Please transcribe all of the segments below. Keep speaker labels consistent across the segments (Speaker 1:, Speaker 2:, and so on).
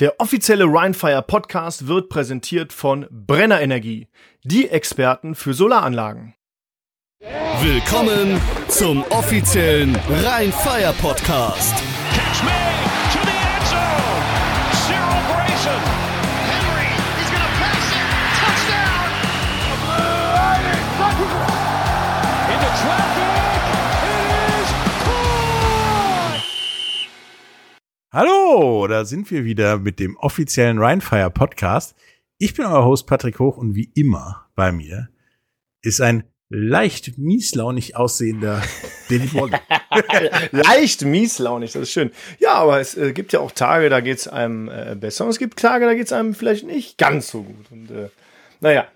Speaker 1: Der offizielle Rhinefire Podcast wird präsentiert von Brenner Energie, die Experten für Solaranlagen.
Speaker 2: Willkommen zum offiziellen Rheinfire Podcast.
Speaker 3: Catch me
Speaker 4: Hallo, da sind wir wieder mit dem offiziellen Rheinfire Podcast. Ich bin euer Host Patrick Hoch und wie immer bei mir ist ein leicht mieslaunig aussehender Billy Wally.
Speaker 1: Leicht mieslaunig, das ist schön. Ja, aber es äh, gibt ja auch Tage, da geht's einem äh, besser und es gibt Tage, da geht's einem vielleicht nicht ganz so gut. Und äh, naja,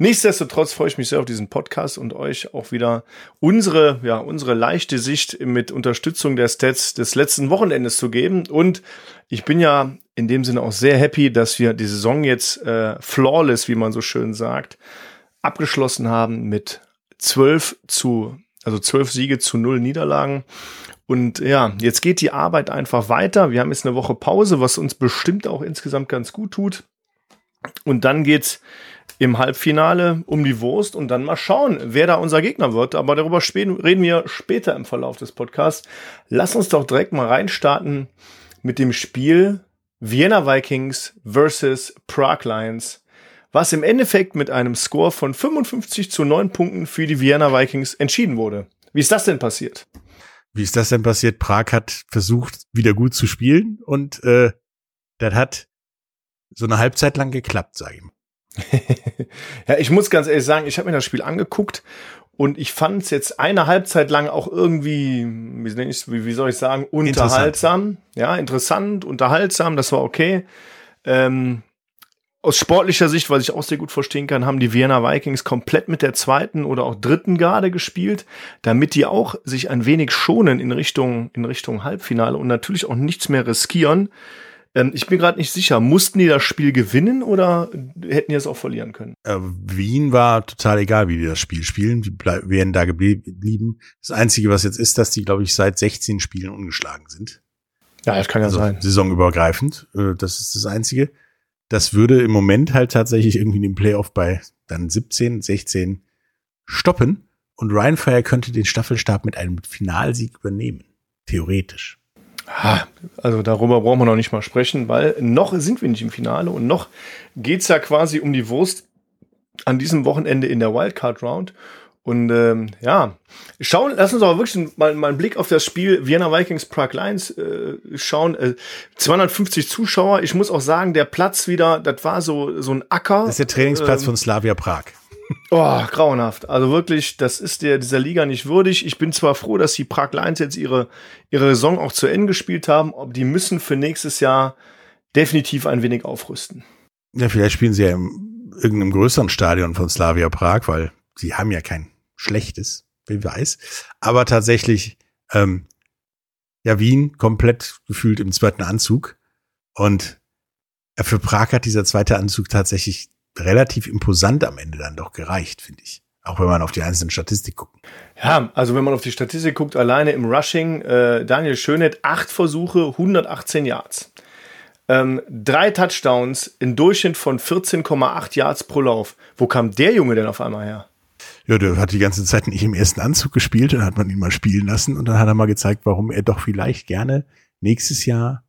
Speaker 1: nichtsdestotrotz freue ich mich sehr auf diesen Podcast und euch auch wieder unsere, ja, unsere leichte Sicht mit Unterstützung der Stats des letzten Wochenendes zu geben. Und ich bin ja in dem Sinne auch sehr happy, dass wir die Saison jetzt äh, flawless, wie man so schön sagt, abgeschlossen haben mit 12 zu, also 12 Siege zu 0 Niederlagen. Und ja, jetzt geht die Arbeit einfach weiter. Wir haben jetzt eine Woche Pause, was uns bestimmt auch insgesamt ganz gut tut. Und dann geht's im Halbfinale um die Wurst und dann mal schauen, wer da unser Gegner wird. Aber darüber reden wir später im Verlauf des Podcasts. Lass uns doch direkt mal reinstarten mit dem Spiel Vienna Vikings versus Prague Lions, was im Endeffekt mit einem Score von 55 zu 9 Punkten für die Vienna Vikings entschieden wurde. Wie ist das denn passiert?
Speaker 4: Wie ist das denn passiert? Prag hat versucht, wieder gut zu spielen und äh, das hat so eine Halbzeit lang geklappt, sag ich mal.
Speaker 1: ja, ich muss ganz ehrlich sagen, ich habe mir das Spiel angeguckt und ich fand es jetzt eine Halbzeit lang auch irgendwie, wie, soll ich sagen, unterhaltsam. Ja, interessant, unterhaltsam, das war okay. Ähm, aus sportlicher Sicht, was ich auch sehr gut verstehen kann, haben die Vienna Vikings komplett mit der zweiten oder auch dritten Garde gespielt, damit die auch sich ein wenig schonen in Richtung, in Richtung Halbfinale und natürlich auch nichts mehr riskieren. Ähm, ich bin gerade nicht sicher, mussten die das Spiel gewinnen oder hätten die es auch verlieren können?
Speaker 4: Äh, Wien war total egal, wie die das Spiel spielen. Die wären da geblieben. Das Einzige, was jetzt ist, dass die, glaube ich, seit 16 Spielen ungeschlagen sind.
Speaker 1: Ja, das kann ja
Speaker 4: also
Speaker 1: sein.
Speaker 4: saisonübergreifend. Äh, Das ist das Einzige. Das würde im Moment halt tatsächlich irgendwie dem Playoff bei dann 17, 16 stoppen. Und Ryan Fire könnte den Staffelstab mit einem Finalsieg übernehmen. Theoretisch.
Speaker 1: Also darüber brauchen wir noch nicht mal sprechen, weil noch sind wir nicht im Finale und noch geht's ja quasi um die Wurst an diesem Wochenende in der Wildcard Round. Und ähm, ja, schauen, lass uns aber wirklich mal, mal einen Blick auf das Spiel Vienna Vikings Prague Lions äh, schauen. Äh, 250 Zuschauer. Ich muss auch sagen, der Platz wieder, das war so so ein Acker.
Speaker 4: Das ist der Trainingsplatz
Speaker 1: Ähm,
Speaker 4: von Slavia Prag.
Speaker 1: Oh, grauenhaft. Also wirklich, das ist der, dieser Liga nicht würdig. Ich bin zwar froh, dass die Prag Lions jetzt ihre, ihre Saison auch zu Ende gespielt haben, aber die müssen für nächstes Jahr definitiv ein wenig aufrüsten.
Speaker 4: Ja, vielleicht spielen sie ja in irgendeinem größeren Stadion von Slavia Prag, weil sie haben ja kein schlechtes, wer weiß. Aber tatsächlich, ähm, ja, Wien komplett gefühlt im zweiten Anzug. Und äh, für Prag hat dieser zweite Anzug tatsächlich relativ imposant am Ende dann doch gereicht, finde ich. Auch wenn man auf die einzelnen Statistik guckt.
Speaker 1: Ja, also wenn man auf die Statistik guckt, alleine im Rushing, äh, Daniel Schönett, acht Versuche, 118 Yards. Ähm, drei Touchdowns, in Durchschnitt von 14,8 Yards pro Lauf. Wo kam der Junge denn auf einmal her?
Speaker 4: Ja, der hat die ganze Zeit nicht im ersten Anzug gespielt, dann hat man ihn mal spielen lassen und dann hat er mal gezeigt, warum er doch vielleicht gerne nächstes Jahr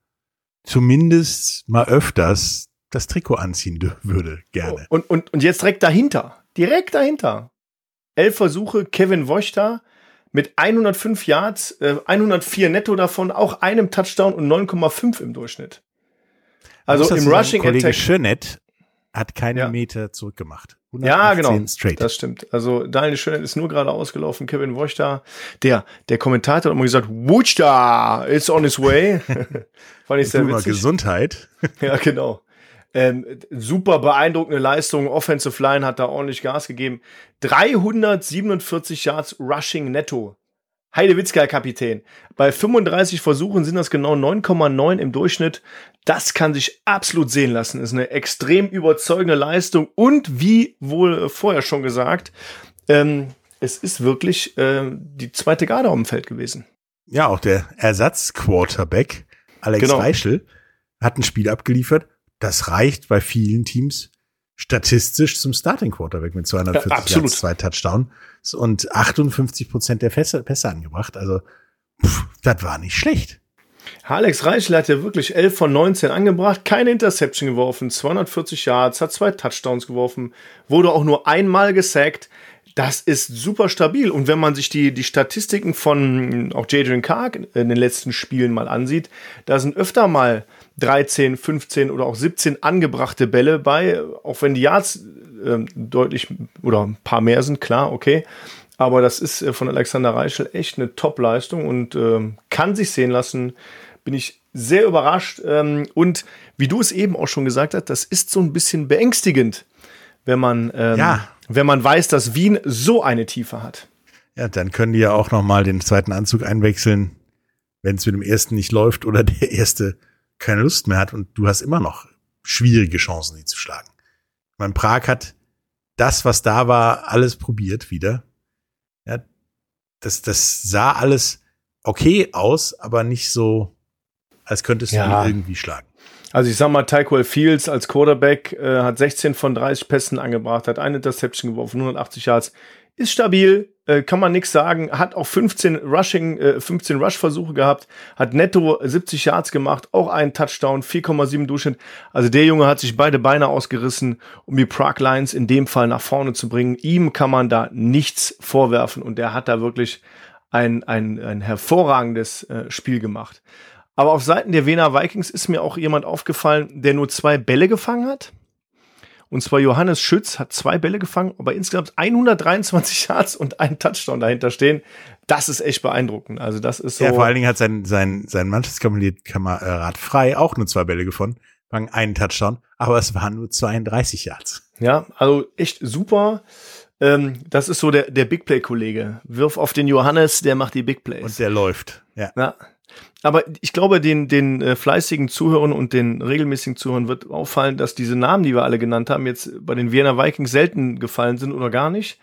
Speaker 4: zumindest mal öfters das Trikot anziehen würde, gerne.
Speaker 1: Und, und, und jetzt direkt dahinter. Direkt dahinter. Elf Versuche, Kevin Wojta mit 105 Yards, äh, 104 netto davon, auch einem Touchdown und 9,5 im Durchschnitt. Also im Rushing
Speaker 4: Kollege
Speaker 1: Attack.
Speaker 4: Hat hat keinen
Speaker 1: Ja.
Speaker 4: Meter zurückgemacht.
Speaker 1: Ja,
Speaker 4: 118
Speaker 1: genau.
Speaker 4: Straight.
Speaker 1: Das stimmt. Also Daniel Schönert ist nur gerade ausgelaufen. Kevin Wojta, der, der Kommentator hat immer gesagt, Wojta is on his way. Fand ich sehr witzig.
Speaker 4: Gesundheit.
Speaker 1: Ja, genau. Ähm, super beeindruckende Leistung. Offensive Line hat da ordentlich Gas gegeben. 347 Yards Rushing netto. Heidewitzka, Kapitän. Bei 35 Versuchen sind das genau 9,9 im Durchschnitt. Das kann sich absolut sehen lassen. Ist eine extrem überzeugende Leistung. Und wie wohl äh, vorher schon gesagt, ähm, es ist wirklich ähm, die zweite Garde auf dem Feld gewesen.
Speaker 4: Ja, auch der Ersatzquarterback Alex
Speaker 1: Genau.
Speaker 4: Reichel hat ein Spiel abgeliefert. Das reicht bei vielen Teams statistisch zum Starting Quarterback mit 240
Speaker 1: Ja.
Speaker 4: Yards, zwei Touchdowns und 58 Prozent der Pässe, Pässe angebracht. Also, pff, das war nicht schlecht.
Speaker 1: Alex Reichel hat ja wirklich 11 von 19 angebracht, keine Interception geworfen, 240 Yards, hat zwei Touchdowns geworfen, wurde auch nur einmal gesackt. Das ist super stabil. Und wenn man sich die, die Statistiken von auch Jadrian Carr in den letzten Spielen mal ansieht, da sind öfter mal 13, 15 oder auch 17 angebrachte Bälle bei, auch wenn die Yards äh, deutlich oder ein paar mehr sind, klar, okay. Aber das ist äh, von Alexander Reichel echt eine Top-Leistung und ähm, kann sich sehen lassen. Bin ich sehr überrascht. Ähm, und wie du es eben auch schon gesagt hast, das ist so ein bisschen beängstigend, wenn man, ähm,
Speaker 4: Ja.
Speaker 1: Wenn man weiß, dass Wien so eine Tiefe hat.
Speaker 4: Ja, dann können die ja auch noch mal den zweiten Anzug einwechseln, wenn es mit dem ersten nicht läuft oder der erste keine Lust mehr hat und du hast immer noch schwierige Chancen, sie zu schlagen. Ich meine, Prag hat das, was da war, alles probiert wieder. Ja, das, das sah alles okay aus, aber nicht so, als könntest du
Speaker 1: Ja.
Speaker 4: ihn irgendwie schlagen.
Speaker 1: Also ich sag mal, Tyquil Fields als Quarterback äh, hat 16 von 30 Pässen angebracht, hat eine Interception geworfen, 180 Yards, ist stabil, äh, kann man nichts sagen, hat auch 15 Rushing, äh, 15 Rush-Versuche gehabt, hat netto 70 Yards gemacht, auch einen Touchdown, 4,7 Durchschnitt. Also der Junge hat sich beide Beine ausgerissen, um die Prague Lions in dem Fall nach vorne zu bringen. Ihm kann man da nichts vorwerfen und der hat da wirklich ein, ein, ein hervorragendes äh, Spiel gemacht. Aber auf Seiten der Wiener Vikings ist mir auch jemand aufgefallen, der nur zwei Bälle gefangen hat. Und zwar Johannes Schütz hat zwei Bälle gefangen, aber insgesamt 123 Yards und einen Touchdown dahinter stehen. Das ist echt beeindruckend. Also das ist so.
Speaker 4: Ja, vor allen Dingen hat sein, sein, sein Mannschaftskamerad frei auch nur zwei Bälle gewonnen, fangen einen Touchdown, aber es waren nur 32 Yards.
Speaker 1: Ja, also echt super. Ähm, das ist so der, der Big Play-Kollege. Wirf auf den Johannes, der macht die Big Plays.
Speaker 4: Und der läuft. Ja.
Speaker 1: Ja. Aber ich glaube, den, den äh, fleißigen Zuhörern und den regelmäßigen Zuhörern wird auffallen, dass diese Namen, die wir alle genannt haben, jetzt bei den Wiener Vikings selten gefallen sind oder gar nicht.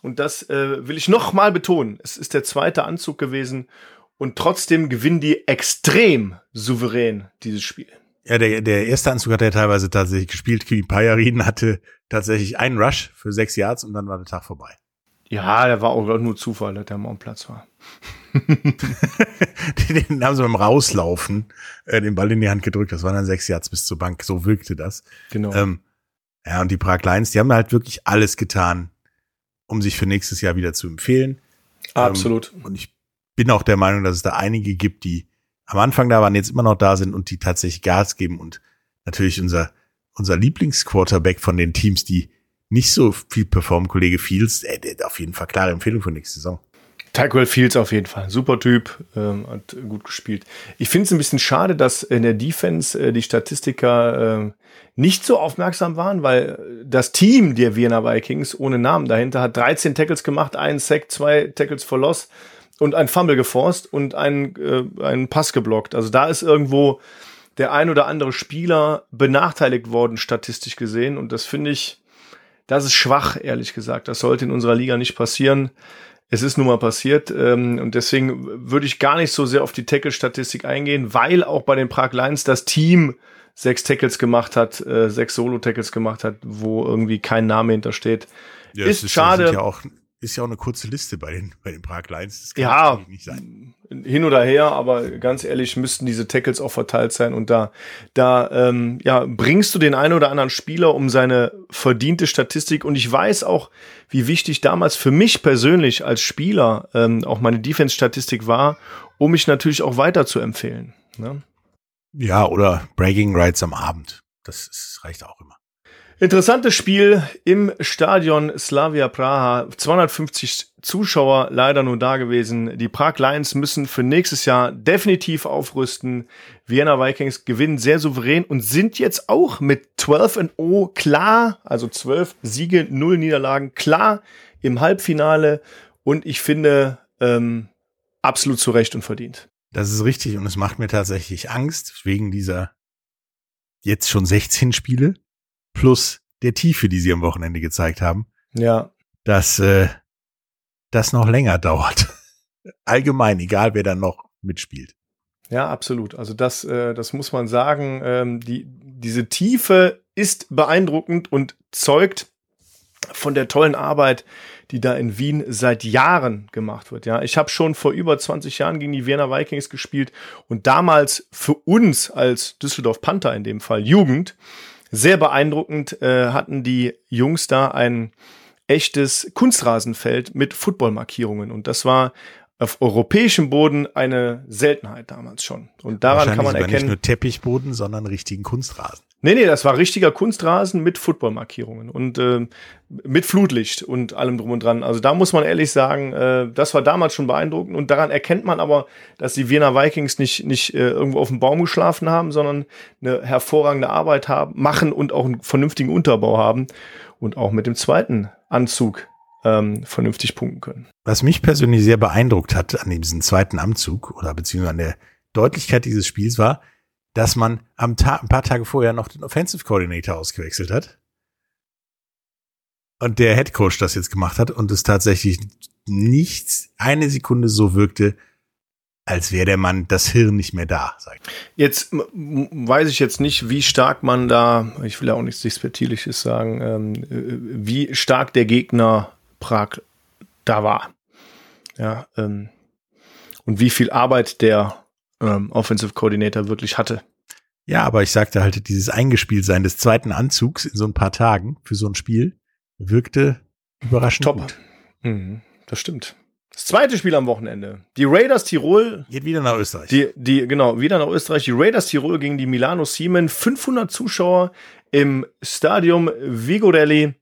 Speaker 1: Und das äh, will ich noch mal betonen. Es ist der zweite Anzug gewesen und trotzdem gewinnen die extrem souverän dieses Spiel.
Speaker 4: Ja, der, der erste Anzug hat er teilweise tatsächlich gespielt. Kimi Payarin hatte tatsächlich einen Rush für sechs Yards und dann war der Tag vorbei.
Speaker 1: Ja, der war auch nur Zufall, dass der am Platz war.
Speaker 4: den haben sie beim Rauslaufen äh, den Ball in die Hand gedrückt. Das waren dann sechs Yards bis zur Bank. So wirkte das.
Speaker 1: Genau.
Speaker 4: Ähm, ja, und die Prag Lions, die haben halt wirklich alles getan, um sich für nächstes Jahr wieder zu empfehlen.
Speaker 1: Absolut.
Speaker 4: Und ich bin auch der Meinung, dass es da einige gibt, die am Anfang da waren, jetzt immer noch da sind und die tatsächlich Gas geben. Und natürlich unser, unser Lieblingsquarterback von den Teams, die nicht so viel performen, Kollege Fields, äh, der hat auf jeden Fall klare Empfehlung für nächste Saison.
Speaker 1: Tyquil Fields auf jeden Fall. Super Typ, ähm, hat gut gespielt. Ich finde es ein bisschen schade, dass in der Defense äh, die Statistiker äh, nicht so aufmerksam waren, weil das Team der Vienna Vikings ohne Namen dahinter hat 13 Tackles gemacht, einen Sack, zwei Tackles for Loss und ein Fumble geforst und einen, äh, einen Pass geblockt. Also da ist irgendwo der ein oder andere Spieler benachteiligt worden, statistisch gesehen. Und das finde ich, das ist schwach, ehrlich gesagt. Das sollte in unserer Liga nicht passieren. Es ist nun mal passiert ähm, und deswegen würde ich gar nicht so sehr auf die Tackle-Statistik eingehen, weil auch bei den Prag Lions das Team sechs Tackles gemacht hat, äh, sechs Solo-Tackles gemacht hat, wo irgendwie kein Name hintersteht.
Speaker 4: Ja,
Speaker 1: ist
Speaker 4: es
Speaker 1: schade.
Speaker 4: sind Ja auch, ist ja auch eine kurze Liste bei den, bei den Prag Lions. Das kann
Speaker 1: Ja.
Speaker 4: nicht sein.
Speaker 1: hin oder her, aber ganz ehrlich müssten diese Tackles auch verteilt sein und da, da ähm, ja, bringst du den einen oder anderen Spieler um seine verdiente Statistik und ich weiß auch, wie wichtig damals für mich persönlich als Spieler ähm, auch meine Defense-Statistik war, um mich natürlich auch weiter zu empfehlen. Ne?
Speaker 4: Ja, oder Bragging Rights am Abend. Das ist, reicht auch immer.
Speaker 1: Interessantes Spiel im Stadion Slavia Praha. 250 Zuschauer leider nur da gewesen. Die Prag Lions müssen für nächstes Jahr definitiv aufrüsten. Vienna Vikings gewinnen sehr souverän und sind jetzt auch mit 12 and 0 klar, also 12 Siege, 0 Niederlagen klar im Halbfinale und ich finde ähm, absolut zu Recht und verdient.
Speaker 4: Das ist richtig und es macht mir tatsächlich Angst wegen dieser jetzt schon 16 Spiele plus der Tiefe, die sie am Wochenende gezeigt haben,
Speaker 1: Ja,
Speaker 4: dass äh, das noch länger dauert. Allgemein, egal wer dann noch mitspielt.
Speaker 1: Ja, absolut. Also das, äh, das muss man sagen. Ähm, die, diese Tiefe ist beeindruckend und zeugt von der tollen Arbeit, die da in Wien seit Jahren gemacht wird. Ja, ich habe schon vor über 20 Jahren gegen die Wiener Vikings gespielt und damals für uns als Düsseldorf Panther in dem Fall Jugend sehr beeindruckend äh, hatten die Jungs da ein echtes Kunstrasenfeld mit Footballmarkierungen und das war auf europäischem Boden eine Seltenheit damals schon. Und daran kann man erkennen. Nicht
Speaker 4: nur Teppichboden, sondern richtigen Kunstrasen.
Speaker 1: Nee, nee, das war richtiger Kunstrasen mit Footballmarkierungen und äh, mit Flutlicht und allem drum und dran. Also da muss man ehrlich sagen, äh, das war damals schon beeindruckend und daran erkennt man aber, dass die Wiener Vikings nicht, nicht äh, irgendwo auf dem Baum geschlafen haben, sondern eine hervorragende Arbeit haben, machen und auch einen vernünftigen Unterbau haben und auch mit dem zweiten Anzug ähm, vernünftig punkten können.
Speaker 4: Was mich persönlich sehr beeindruckt hat an diesem zweiten Anzug oder beziehungsweise an der Deutlichkeit dieses Spiels war, dass man am Tag, ein paar Tage vorher noch den Offensive Coordinator ausgewechselt hat. Und der Head Coach das jetzt gemacht hat und es tatsächlich nichts, eine Sekunde so wirkte, als wäre der Mann das Hirn nicht mehr da. Sagt.
Speaker 1: Jetzt weiß ich jetzt nicht, wie stark man da, ich will auch nichts Despektierliches sagen, ähm, äh, wie stark der Gegner Prag da war. Ja, ähm, und wie viel Arbeit der ähm, Offensive Coordinator wirklich hatte.
Speaker 4: Ja, aber ich sagte halt, dieses Eingespieltsein des zweiten Anzugs in so ein paar Tagen für so ein Spiel wirkte überraschend
Speaker 1: Top. gut. Mhm, das stimmt. Das zweite Spiel am Wochenende. Die Raiders Tirol.
Speaker 4: Geht wieder nach Österreich.
Speaker 1: Die, die, genau, wieder nach Österreich. Die Raiders Tirol gegen die Milano Siemen. 500 Zuschauer im Stadium Vigorelli.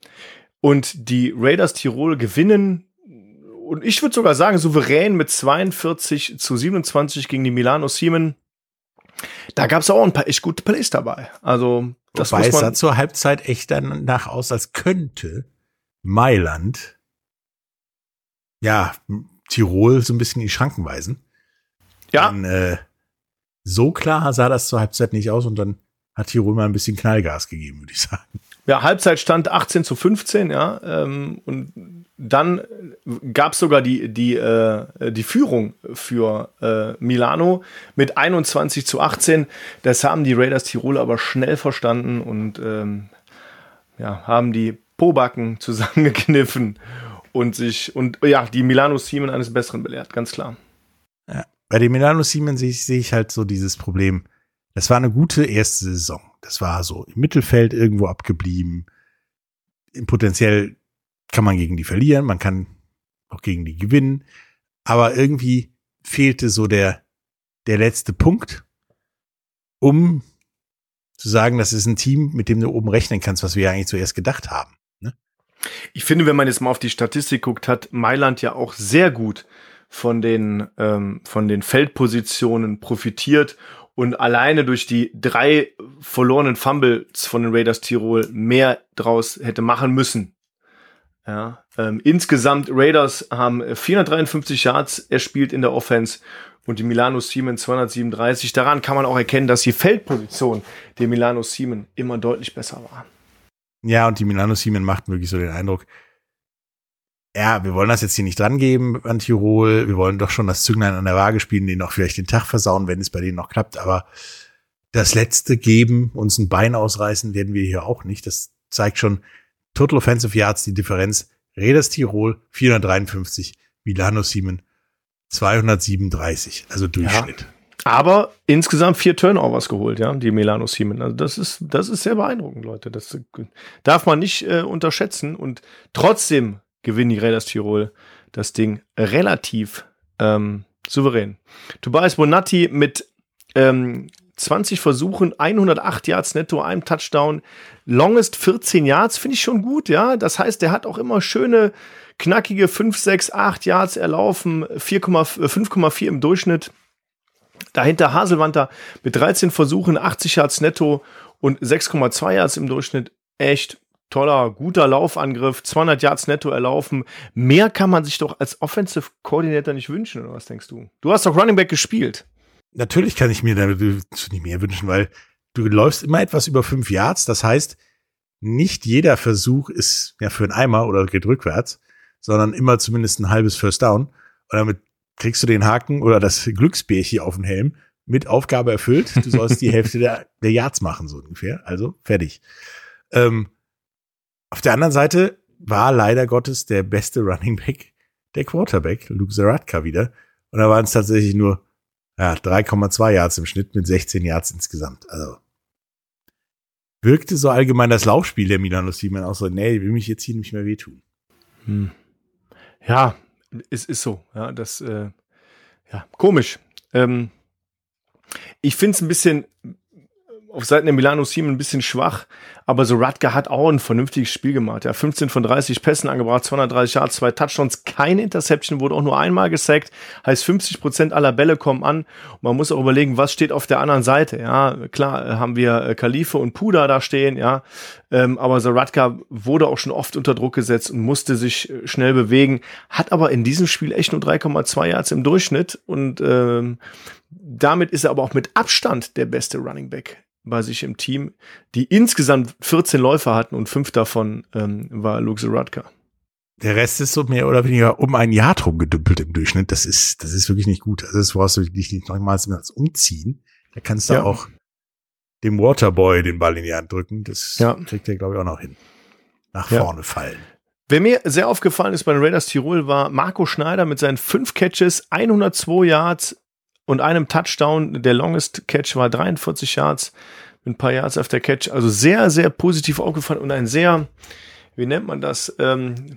Speaker 1: Und die Raiders Tirol gewinnen und ich würde sogar sagen, souverän mit 42 zu 27 gegen die Milano Siemen. Da gab es auch ein paar echt gute Plays dabei. Also,
Speaker 4: das Wobei muss man es sah zur Halbzeit echt danach aus, als könnte Mailand ja Tirol so ein bisschen in die Schranken weisen.
Speaker 1: Ja. Denn, äh,
Speaker 4: so klar sah das zur Halbzeit nicht aus und dann hat Tirol mal ein bisschen Knallgas gegeben, würde ich sagen.
Speaker 1: Ja, Halbzeitstand 18 zu 15, ja. Ähm, und dann gab es sogar die, die, äh, die Führung für äh, Milano mit 21 zu 18. Das haben die Raiders Tirol aber schnell verstanden und ähm, ja, haben die Pobacken zusammengekniffen und sich und ja, die Milano Siemen eines Besseren belehrt, ganz klar.
Speaker 4: Ja, bei den Milano Siemen sehe ich, sehe ich halt so dieses Problem. Das war eine gute erste Saison. Das war so im Mittelfeld irgendwo abgeblieben. Potenziell kann man gegen die verlieren, man kann auch gegen die gewinnen. Aber irgendwie fehlte so der, der letzte Punkt, um zu sagen, das ist ein Team, mit dem du oben rechnen kannst, was wir ja eigentlich zuerst gedacht haben. Ne?
Speaker 1: Ich finde, wenn man jetzt mal auf die Statistik guckt, hat Mailand ja auch sehr gut von den, ähm, von den Feldpositionen profitiert und alleine durch die drei verlorenen Fumbles von den Raiders Tirol mehr draus hätte machen müssen. Ja, ähm, insgesamt Raiders haben 453 Yards erspielt in der Offense und die Milano Siemen 237. Daran kann man auch erkennen, dass die Feldposition der Milano Siemen immer deutlich besser war.
Speaker 4: Ja, und die Milano Siemen macht wirklich so den Eindruck, ja, wir wollen das jetzt hier nicht dran geben an Tirol. Wir wollen doch schon das Zünglein an der Waage spielen, denen noch vielleicht den Tag versauen, wenn es bei denen noch klappt. Aber das letzte geben, uns ein Bein ausreißen, werden wir hier auch nicht. Das zeigt schon Total Offensive Yards, die Differenz. Reders Tirol 453, Milano Siemen 237, also Durchschnitt. Ja,
Speaker 1: aber insgesamt vier Turnovers geholt, ja, die Milano Siemen. Also das ist, das ist sehr beeindruckend, Leute. Das darf man nicht äh, unterschätzen. Und trotzdem gewinnen die Raiders Tirol das Ding relativ ähm, souverän. Tobias Bonatti mit ähm, 20 Versuchen, 108 Yards netto, einem Touchdown, longest 14 Yards, finde ich schon gut, ja. Das heißt, der hat auch immer schöne, knackige 5, 6, 8 Yards erlaufen, 5,4 äh, im Durchschnitt. Dahinter Haselwanter mit 13 Versuchen, 80 Yards netto und 6,2 Yards im Durchschnitt. Echt toller, guter Laufangriff, 200 Yards netto erlaufen. Mehr kann man sich doch als Offensive Coordinator nicht wünschen, oder was denkst du? Du hast doch Running Back gespielt.
Speaker 4: Natürlich kann ich mir damit nicht mehr wünschen, weil du läufst immer etwas über fünf Yards. Das heißt, nicht jeder Versuch ist ja für einen Eimer oder geht rückwärts, sondern immer zumindest ein halbes First Down. Und damit kriegst du den Haken oder das Glücksbärchen auf den Helm mit Aufgabe erfüllt. Du sollst die Hälfte der, der Yards machen, so ungefähr. Also fertig. Ähm, auf der anderen Seite war leider Gottes der beste Running Back der Quarterback, Luke Zaratka wieder. Und da waren es tatsächlich nur ja, 3,2 Yards im Schnitt mit 16 Yards insgesamt. Also wirkte so allgemein das Laufspiel der Milano Siemen auch so, nee, will mich jetzt hier nicht mehr wehtun.
Speaker 1: Hm. Ja, es ist so. Ja, das, äh, ja, komisch. Ähm, ich finde es ein bisschen auf Seiten der Milano Team ein bisschen schwach, aber so Rutger hat auch ein vernünftiges Spiel gemacht. Ja, 15 von 30 Pässen angebracht, 230 Yards, zwei Touchdowns, keine Interception, wurde auch nur einmal gesackt. Heißt 50 Prozent aller Bälle kommen an. Und man muss auch überlegen, was steht auf der anderen Seite. Ja, klar haben wir äh, Khalife und Puda da stehen, ja. Ähm, aber Rutger wurde auch schon oft unter Druck gesetzt und musste sich äh, schnell bewegen, hat aber in diesem Spiel echt nur 3,2 Yards im Durchschnitt und ähm, damit ist er aber auch mit Abstand der beste Running Back bei sich im Team, die insgesamt 14 Läufer hatten und fünf davon ähm, war Luke Zaradka.
Speaker 4: Der Rest ist so mehr oder weniger um ein Jahr drum gedümpelt im Durchschnitt. Das ist, das ist wirklich nicht gut. Also das brauchst du wirklich nicht nochmals umziehen. Da kannst du ja. auch dem Waterboy den Ball in die Hand drücken. Das ja. kriegt er, glaube ich, auch noch hin. Nach vorne ja. fallen.
Speaker 1: Wer mir sehr aufgefallen ist bei den Raiders Tirol war Marco Schneider mit seinen fünf Catches, 102 Yards, und einem Touchdown. Der longest Catch war 43 Yards mit ein paar Yards auf der Catch. Also sehr, sehr positiv aufgefallen und ein sehr, wie nennt man das, ähm,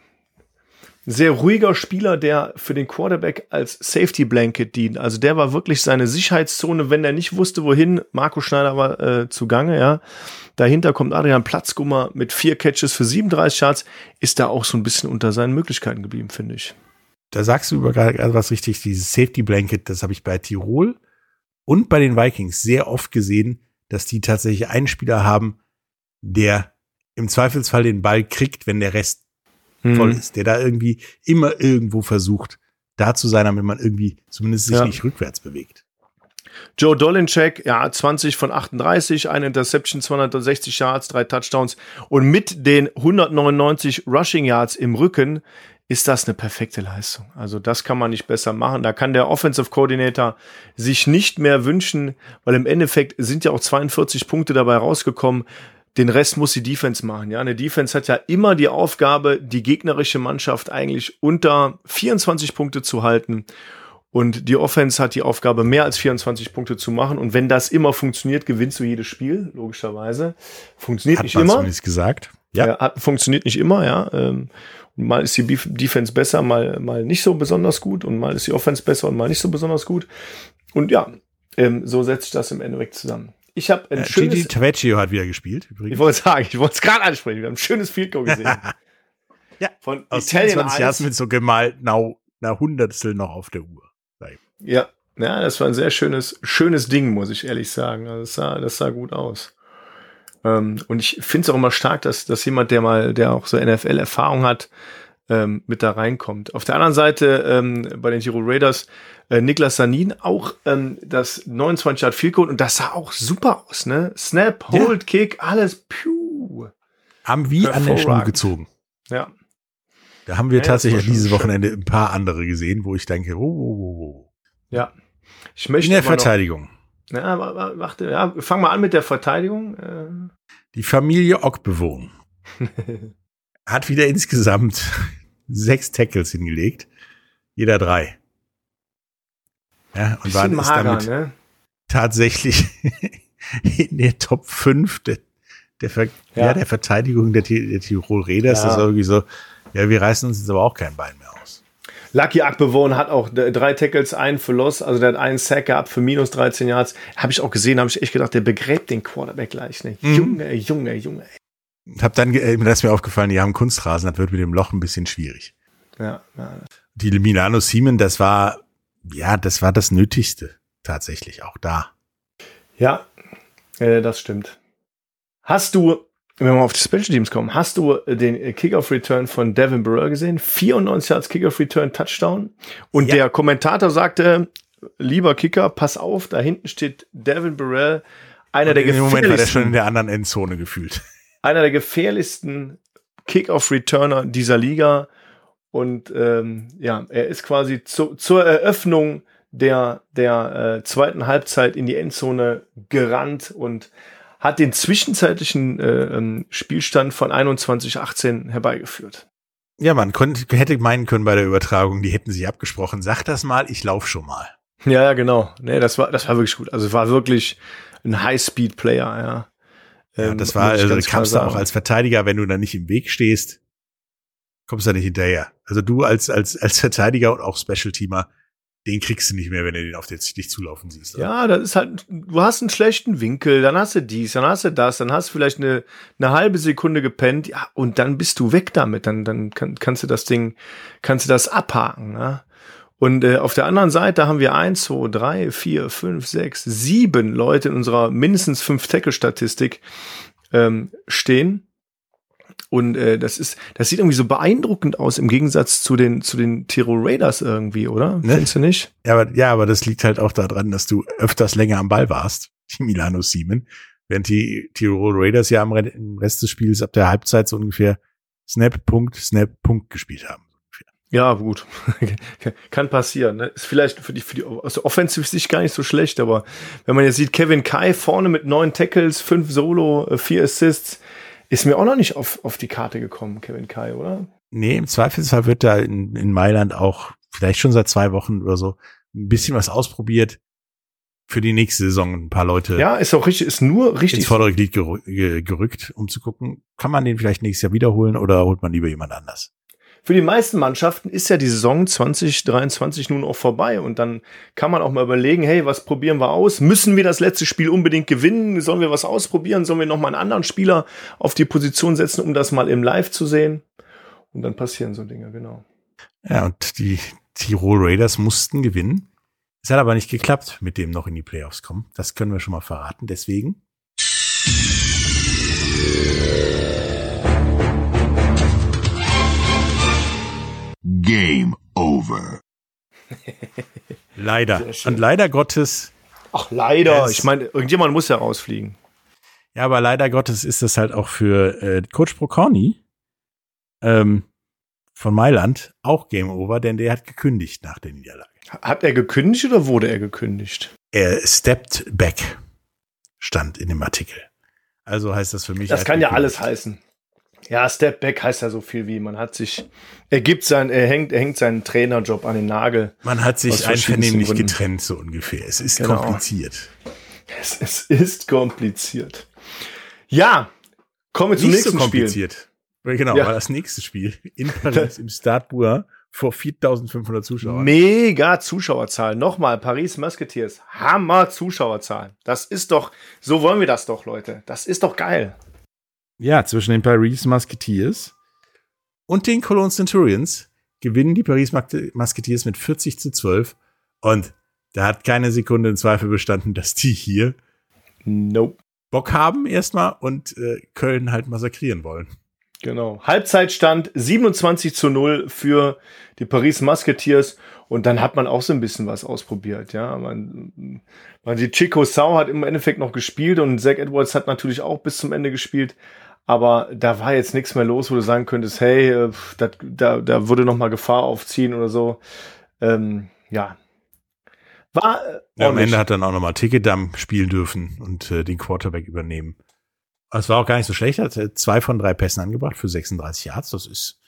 Speaker 1: sehr ruhiger Spieler, der für den Quarterback als Safety Blanket dient. Also der war wirklich seine Sicherheitszone, wenn er nicht wusste, wohin. Marco Schneider war äh, zugange, ja. Dahinter kommt Adrian Platzgummer mit vier Catches für 37 Yards. Ist da auch so ein bisschen unter seinen Möglichkeiten geblieben, finde ich
Speaker 4: da sagst du über gerade was richtig, dieses Safety Blanket, das habe ich bei Tirol und bei den Vikings sehr oft gesehen, dass die tatsächlich einen Spieler haben, der im Zweifelsfall den Ball kriegt, wenn der Rest mhm. voll ist, der da irgendwie immer irgendwo versucht, da zu sein, damit man irgendwie zumindest sich ja. nicht rückwärts bewegt.
Speaker 1: Joe Dolinchek, ja, 20 von 38, eine Interception, 260 Yards, drei Touchdowns und mit den 199 Rushing Yards im Rücken ist das eine perfekte Leistung. Also das kann man nicht besser machen. Da kann der Offensive Coordinator sich nicht mehr wünschen, weil im Endeffekt sind ja auch 42 Punkte dabei rausgekommen. Den Rest muss die Defense machen. Ja, eine Defense hat ja immer die Aufgabe, die gegnerische Mannschaft eigentlich unter 24 Punkte zu halten. Und die Offense hat die Aufgabe, mehr als 24 Punkte zu machen. Und wenn das immer funktioniert, gewinnst du jedes Spiel, logischerweise. Funktioniert hat nicht immer. Zumindest
Speaker 4: gesagt.
Speaker 1: Ja. ja hat, funktioniert nicht immer, ja. Ähm, mal ist die Defense besser, mal, mal nicht so besonders gut und mal ist die Offense besser und mal nicht so besonders gut. Und ja, ähm, so setzt sich das im Endeffekt zusammen. Ich habe ein äh, schönes. Gigi
Speaker 4: Tavecchio hat wieder gespielt.
Speaker 1: Übrigens. Ich wollte sagen, ich wollte es gerade ansprechen. Wir haben ein schönes Field Goal gesehen.
Speaker 4: ja, von aus Italien 20 Jahren mit so gemalt einer, einer Hundertstel noch auf der Uhr.
Speaker 1: Ja, ja, das war ein sehr schönes, schönes Ding, muss ich ehrlich sagen. Also das sah, das sah gut aus. Ähm, und ich finde es auch immer stark, dass, dass jemand, der mal, der auch so NFL-Erfahrung hat, ähm, mit da reinkommt. Auf der anderen Seite ähm, bei den Giro Raiders äh, Niklas Sanin auch ähm, das 29 Yard Field Goal und das sah auch super aus, ne? Snap, Hold, ja. Kick, alles piu.
Speaker 4: Haben wie an der Schnur gezogen.
Speaker 1: Ja.
Speaker 4: Da haben wir ja, tatsächlich dieses Wochenende ein paar andere gesehen, wo ich denke, oh, oh, oh, oh.
Speaker 1: Ja. Ich möchte
Speaker 4: In der Verteidigung.
Speaker 1: Ja, warte, ja, fang mal an mit der Verteidigung. Äh.
Speaker 4: Die Familie Ockbewohn hat wieder insgesamt sechs Tackles hingelegt. Jeder drei. Ja, und waren ist damit ne? tatsächlich in der Top 5 der, der, Ver ja. ja. der Verteidigung der, der Tirol Raiders. Ja. Das ist irgendwie so, ja, wir reißen uns jetzt aber auch kein Bein mehr aus.
Speaker 1: Lucky Akbewohn hat auch drei Tackles, einen für Loss, also der hat einen Sack gehabt für minus 13 Yards. Habe ich auch gesehen, habe ich echt gedacht, der begräbt den Quarterback gleich. Ne? Mhm. Junge, Junge, Junge.
Speaker 4: Hab dann, äh, das ist mir aufgefallen, die haben Kunstrasen, das wird mit dem Loch ein bisschen schwierig.
Speaker 1: Ja, ja.
Speaker 4: Die Milano Siemen, das war, ja, das war das Nötigste. Tatsächlich, auch da.
Speaker 1: Ja, äh, das stimmt. Hast du wenn wir mal auf die Special Teams kommen, hast du äh, den äh, Kickoff-Return von Devin Burrell gesehen? 94 Yards Kickoff-Return Touchdown. Und ja. der Kommentator sagte, lieber Kicker, pass auf, da hinten steht Devin Burrell, einer der gefährlichsten. Moment war der
Speaker 4: schon in der anderen Endzone gefühlt.
Speaker 1: Einer der gefährlichsten Kickoff-Returner dieser Liga. Und ähm, ja, er ist quasi zu, zur Eröffnung der, der äh, zweiten Halbzeit in die Endzone gerannt und hat den zwischenzeitlichen äh, ähm, Spielstand von 21-18 herbeigeführt.
Speaker 4: Ja, man konnte, hätte meinen können bei der Übertragung, die hätten sich abgesprochen. Sag das mal, ich lauf schon mal.
Speaker 1: Ja, ja, genau. Nee, das war, das war wirklich gut. Also es war wirklich ein High-Speed-Player, ja.
Speaker 4: Ja,
Speaker 1: Ähm,
Speaker 4: das war, also du kamst da auch als Verteidiger, wenn du da nicht im Weg stehst, kommst du da nicht hinterher. Also du als, als, als Verteidiger und auch Special-Teamer, den kriegst du nicht mehr, wenn du den auf dich zulaufen siehst. oder?
Speaker 1: Ja, das ist halt, du hast einen schlechten Winkel, dann hast du dies, dann hast du das, dann hast du vielleicht eine, eine halbe Sekunde gepennt, ja, und dann bist du weg damit, dann, dann kann, kannst du das Ding, kannst du das abhaken, ne? Und äh, auf der anderen Seite haben wir eins, zwei, drei, vier, fünf, sechs, sieben Leute in unserer mindestens fünf Tackle-Statistik ähm, stehen. Und äh, das ist, das sieht irgendwie so beeindruckend aus im Gegensatz zu den zu den Tirol Raiders irgendwie, oder?
Speaker 4: Ne?
Speaker 1: Findest du nicht?
Speaker 4: Ja, aber, ja, aber das liegt halt auch daran, dass du öfters länger am Ball warst, die Milano Siemen, während die Tirol Raiders ja am Re im Rest des Spiels ab der Halbzeit so ungefähr Snap, Punkt, Snap, Punkt gespielt haben.
Speaker 1: Ja, gut. Kann passieren. Ne? Ist vielleicht für die, für die also offensiv Sicht gar nicht so schlecht, aber wenn man jetzt sieht, Kevin Kai vorne mit neun Tackles, fünf Solo, äh, vier Assists, ist mir auch noch nicht auf, auf die Karte gekommen, Kevin Kai, oder?
Speaker 4: Nee, im Zweifelsfall wird da in, in Mailand auch vielleicht schon seit zwei Wochen oder so ein bisschen was ausprobiert für die nächste Saison ein paar Leute
Speaker 1: Ja, ist auch richtig, ist nur richtig.
Speaker 4: ins vordere Glied gerü ge gerückt, um zu gucken, kann man den vielleicht nächstes Jahr wiederholen oder holt man lieber jemand anders?
Speaker 1: Für die meisten Mannschaften ist ja die Saison 2023 nun auch vorbei und dann kann man auch mal überlegen, hey, was probieren wir aus? Müssen wir das letzte Spiel unbedingt gewinnen? Sollen wir was ausprobieren? Sollen wir noch mal einen anderen Spieler auf die Position setzen, um das mal im Live zu sehen? Und dann passieren so Dinge, genau.
Speaker 4: Ja, und die Tirol Raiders mussten gewinnen. Es hat aber nicht geklappt, mit dem noch in die Playoffs kommen. Das können wir schon mal verraten. Deswegen
Speaker 5: Game over.
Speaker 4: leider. Und leider Gottes,
Speaker 1: Ach, leider.
Speaker 4: Es-
Speaker 1: Ich meine, irgendjemand muss ja rausfliegen.
Speaker 4: ja, aber leider Gottes ist das halt auch für äh, Coach Proconi ähm, von Mailand auch Game Over, denn der hat gekündigt nach der Niederlage.
Speaker 1: Hat er gekündigt oder wurde er gekündigt?
Speaker 4: Er stepped back, stand in dem Artikel. Also heißt das für mich.
Speaker 1: Das kann ja alles heißen. Ja, Step Back heißt ja so viel wie, man hat sich, er gibt sein, er hängt, er hängt seinen Trainerjob an den Nagel.
Speaker 4: Man hat sich einvernehmlich getrennt, so ungefähr. Es ist
Speaker 1: Genau.
Speaker 4: kompliziert.
Speaker 1: Es, es ist kompliziert. Ja, kommen wir zum
Speaker 4: Nicht so
Speaker 1: nächsten Spiel.
Speaker 4: kompliziert. Genau,
Speaker 1: Ja.
Speaker 4: war das nächste Spiel in Paris im Stade Bois vor 4500 Zuschauern.
Speaker 1: Mega Zuschauerzahl. Nochmal, Paris Musketeers. Hammer Zuschauerzahl. Das ist doch, so wollen wir das doch, Leute. Das ist doch geil.
Speaker 4: Ja, zwischen den Paris Musketeers und den Cologne Centurions gewinnen die Paris Mus- Musketeers mit 40 zu 12. Und da hat keine Sekunde in Zweifel bestanden, dass die hier
Speaker 1: Nope.
Speaker 4: Bock haben erstmal und äh, Köln halt massakrieren wollen.
Speaker 1: Genau. Halbzeitstand 27 zu 0 für die Paris Musketeers. Und dann hat man auch so ein bisschen was ausprobiert. Ja, man, man die Chico Sau hat im Endeffekt noch gespielt und Zach Edwards hat natürlich auch bis zum Ende gespielt. Aber da war jetzt nichts mehr los, wo du sagen könntest, hey, äh, dat, da, da würde noch mal Gefahr aufziehen oder so. Ähm, ja. War äh,
Speaker 4: Ja, am. Ende hat dann auch nochmal Ticketam spielen dürfen und äh, den Quarterback übernehmen. Es war auch gar nicht so schlecht. Er hat äh, zwei von drei Pässen angebracht für 36 Yards. Das ist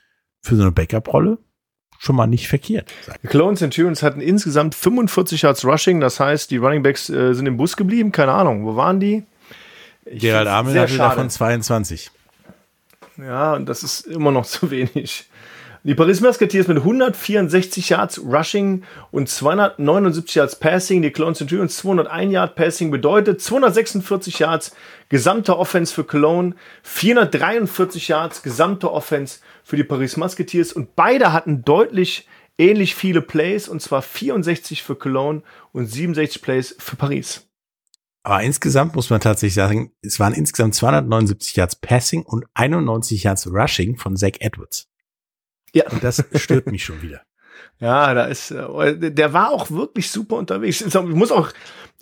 Speaker 4: für so eine Backup-Rolle schon mal nicht verkehrt.
Speaker 1: Die Clone Centurions hatten insgesamt 45 Yards Rushing, das heißt, die Running Backs äh, sind im Bus geblieben, keine Ahnung, wo waren die? Ich
Speaker 4: Gerald Amel hatte
Speaker 1: schade.
Speaker 4: davon 22.
Speaker 1: Ja, und das ist immer noch zu wenig. Die Paris Musketeers mit 164 Yards Rushing und 279 Yards Passing. Die Cologne Centurions 201 Yard Passing bedeutet 246 Yards gesamte Offense für Cologne, 443 Yards gesamte Offense für die Paris Musketeers und beide hatten deutlich ähnlich viele Plays und zwar 64 für Cologne und 67 Plays für Paris.
Speaker 4: Aber insgesamt muss man tatsächlich sagen, es waren insgesamt 279 Yards Passing und 91 Yards Rushing von Zach Edwards.
Speaker 1: Ja.
Speaker 4: Und das stört mich schon wieder.
Speaker 1: Ja, da ist, äh, der war auch wirklich super unterwegs. Ich muss auch,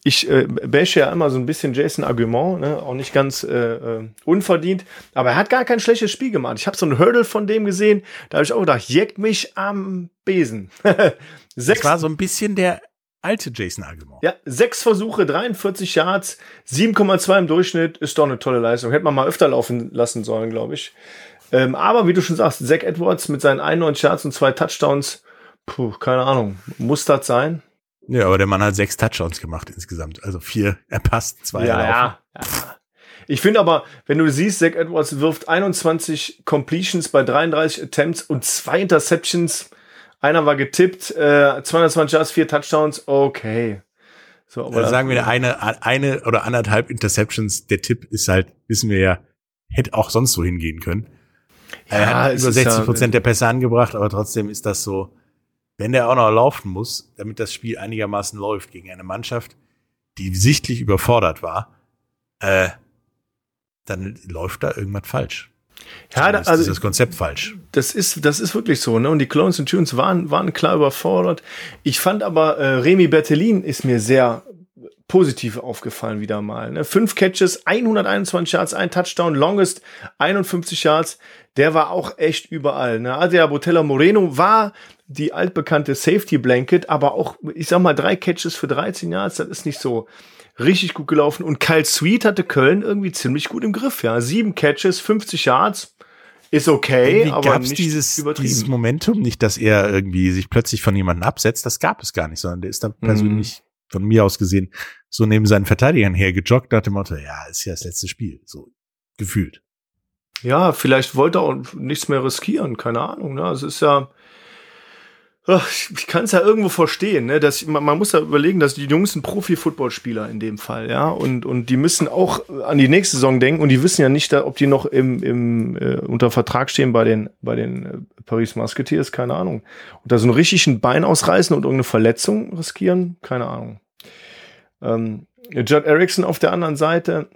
Speaker 1: ich äh, bashe ja immer so ein bisschen Jason Argument, ne? auch nicht ganz äh, äh, unverdient, aber er hat gar kein schlechtes Spiel gemacht. Ich habe so einen Hurdle von dem gesehen, da habe ich auch gedacht, jeckt mich am Besen.
Speaker 4: Das
Speaker 1: Sechs,
Speaker 4: war so ein bisschen der alte Jason Agelmore.
Speaker 1: Ja, sechs Versuche, 43 Yards, 7,2 im Durchschnitt, ist doch eine tolle Leistung. Hätte man mal öfter laufen lassen sollen, glaube ich. Ähm, aber wie du schon sagst, Zach Edwards mit seinen 91 Yards und zwei Touchdowns, puh, keine Ahnung, muss das sein?
Speaker 4: Ja, aber der Mann hat sechs Touchdowns gemacht insgesamt. Also vier erpasst, zwei erlaufen.
Speaker 1: ja. Ich finde aber, wenn du siehst, Zach Edwards wirft 21 Completions bei 33 Attempts und zwei Interceptions. Einer war getippt, äh, 220 Yards, vier Touchdowns, okay. So, aber
Speaker 4: Oder sagen wir eine, eine oder anderthalb Interceptions. Der Tipp ist halt, wissen wir ja, hätte auch sonst so hingehen können. er
Speaker 1: Ja,
Speaker 4: hat
Speaker 1: es
Speaker 4: über
Speaker 1: ist
Speaker 4: 60
Speaker 1: ja-
Speaker 4: Prozent der Pässe angebracht, aber trotzdem ist das so, wenn der auch noch laufen muss, damit das Spiel einigermaßen läuft gegen eine Mannschaft, die sichtlich überfordert war, äh, dann läuft da irgendwas falsch.
Speaker 1: Ja, da, also
Speaker 4: ist das Konzept falsch.
Speaker 1: Das ist, das ist wirklich so, ne? Und die Clones und Tunes waren, waren klar überfordert. Ich fand aber, äh, Remy Bertellin ist mir sehr positiv aufgefallen wieder mal. Ne? Fünf Catches, 121 Yards, ein Touchdown, longest 51 Yards. Der war auch echt überall. Ne? Adria Botella Moreno war die altbekannte Safety Blanket, aber auch, ich sag mal, drei Catches für 13 Yards, das ist nicht so richtig gut gelaufen. Und Kyle Sweet hatte Köln irgendwie ziemlich gut im Griff. Ja, sieben Catches, 50 Yards. Ist okay,
Speaker 4: Irgendwie
Speaker 1: aber
Speaker 4: gab es
Speaker 1: nicht
Speaker 4: dieses,
Speaker 1: übertrieben.
Speaker 4: dieses Momentum nicht, dass er irgendwie sich plötzlich von jemandem absetzt. Das gab es gar nicht, sondern der ist dann
Speaker 1: Mhm.
Speaker 4: persönlich von mir aus gesehen so neben seinen Verteidigern hergejoggt, nach dem Motto, ja, ist ja das letzte Spiel, so gefühlt.
Speaker 1: Ja, vielleicht wollte er auch nichts mehr riskieren, keine Ahnung. Ne? Es ist ja, ich, ich kann es ja irgendwo verstehen. Ne? Dass, man, man muss ja überlegen, dass die Jungs sind Profi-Footballspieler in dem Fall, ja, und und die müssen auch an die nächste Saison denken und die wissen ja nicht, ob die noch im, im äh, unter Vertrag stehen bei den bei den äh, Paris Musketeers, keine Ahnung. Und da so einen richtigen Bein ausreißen und irgendeine Verletzung riskieren, keine Ahnung. Ähm, Judd Erickson auf der anderen Seite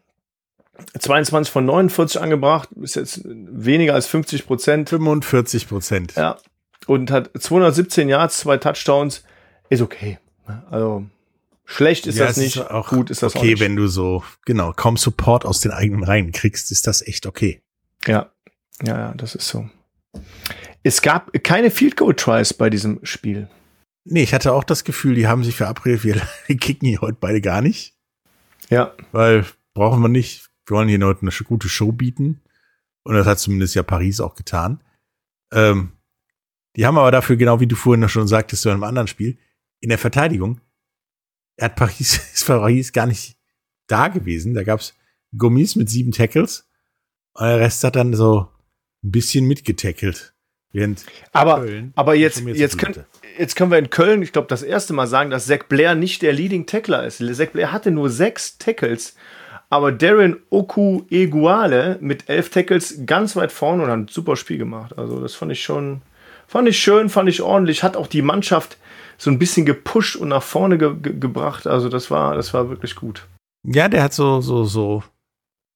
Speaker 1: 22 von 49 angebracht, ist jetzt weniger als 50 Prozent.
Speaker 4: 45 Prozent.
Speaker 1: Ja. Und hat 217 Yards, zwei Touchdowns. Ist okay. Also schlecht ist
Speaker 4: Ja,
Speaker 1: das nicht.
Speaker 4: auch
Speaker 1: gut ist das auch
Speaker 4: okay,
Speaker 1: nicht.
Speaker 4: wenn du so, genau, kaum Support aus den eigenen Reihen kriegst, ist das echt okay.
Speaker 1: Ja. Ja, ja, das ist so. Es gab keine Field Goal Tries bei diesem Spiel.
Speaker 4: Nee, ich hatte auch das Gefühl, die haben sich verabredet, wir kicken hier heute beide gar nicht,
Speaker 1: Ja.
Speaker 4: weil brauchen wir nicht. Wir wollen hier heute eine gute Show bieten. Und das hat zumindest ja Paris auch getan. Ähm, die haben aber dafür, genau wie du vorhin schon sagtest, zu einem anderen Spiel, in der Verteidigung, er hat Paris, ist Paris gar nicht da gewesen. Da gab's Gommis mit sieben Tackles und der Rest hat dann so ein bisschen mitgetackelt. Während
Speaker 1: Aber,
Speaker 4: Köln
Speaker 1: aber jetzt, jetzt, können, jetzt können wir in Köln, ich glaube, das erste Mal sagen, dass Zach Blair nicht der Leading Tackler ist. Zach Blair hatte nur sechs Tackles, aber Darren Oku Eguale mit elf Tackles ganz weit vorne und hat ein super Spiel gemacht. Also das fand ich schon, fand ich schön, fand ich ordentlich, hat auch die Mannschaft so ein bisschen gepusht und nach vorne ge ge gebracht. Also das war, das war wirklich gut.
Speaker 4: Ja, der hat so, so, so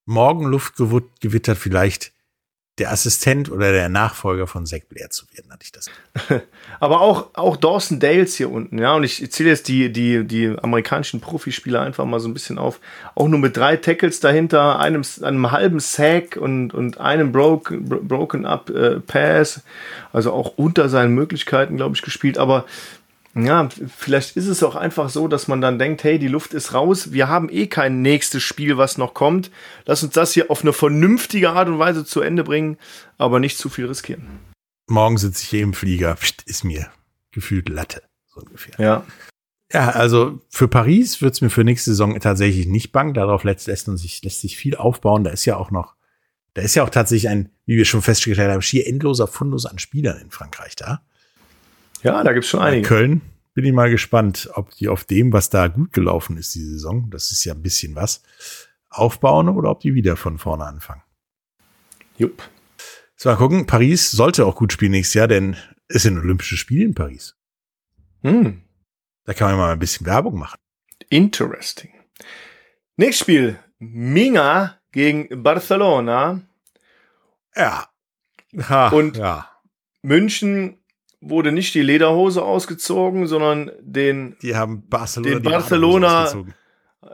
Speaker 4: Morgenluft gewittert, vielleicht der Assistent oder der Nachfolger von Zach Blair zu werden, hatte ich das.
Speaker 1: Aber auch, auch Dawson Dales hier unten, ja. Und ich zähle jetzt die, die, die amerikanischen Profispieler einfach mal so ein bisschen auf. Auch nur mit drei Tackles dahinter, einem, einem halben Sack und, und einem broken, bro- broken up äh, Pass. Also auch unter seinen Möglichkeiten, glaube ich, gespielt. Aber ja, vielleicht ist es auch einfach so, dass man dann denkt, hey, die Luft ist raus, wir haben eh kein nächstes Spiel, was noch kommt. Lass uns das hier auf eine vernünftige Art und Weise zu Ende bringen, aber nicht zu viel riskieren.
Speaker 4: Morgen sitze ich hier im Flieger, ist mir gefühlt Latte, so ungefähr.
Speaker 1: Ja.
Speaker 4: Ja, also für Paris wird's mir für nächste Saison tatsächlich nicht bang. Darauf lässt, lässt, sich, lässt sich viel aufbauen. Da ist ja auch noch, da ist ja auch tatsächlich ein, wie wir schon festgestellt haben, schier endloser Fundus an Spielern in Frankreich da.
Speaker 1: Ja, da gibt's schon
Speaker 4: Bei
Speaker 1: einige.
Speaker 4: Köln bin ich mal gespannt, ob die auf dem, was da gut gelaufen ist, die Saison, das ist ja ein bisschen was, aufbauen oder ob die wieder von vorne anfangen.
Speaker 1: Jupp.
Speaker 4: So, mal gucken. Paris sollte auch gut spielen nächstes Jahr, denn es sind Olympische Spiele in Paris.
Speaker 1: Hm.
Speaker 4: Da kann man mal ein bisschen Werbung machen.
Speaker 1: Interesting. Nächstes Spiel. Minga gegen Barcelona.
Speaker 4: Ja. Ha,
Speaker 1: Und-
Speaker 4: ja.
Speaker 1: München wurde nicht die Lederhose ausgezogen, sondern den,
Speaker 4: Die haben Barcelona,
Speaker 1: Den
Speaker 4: die
Speaker 1: Barcelona-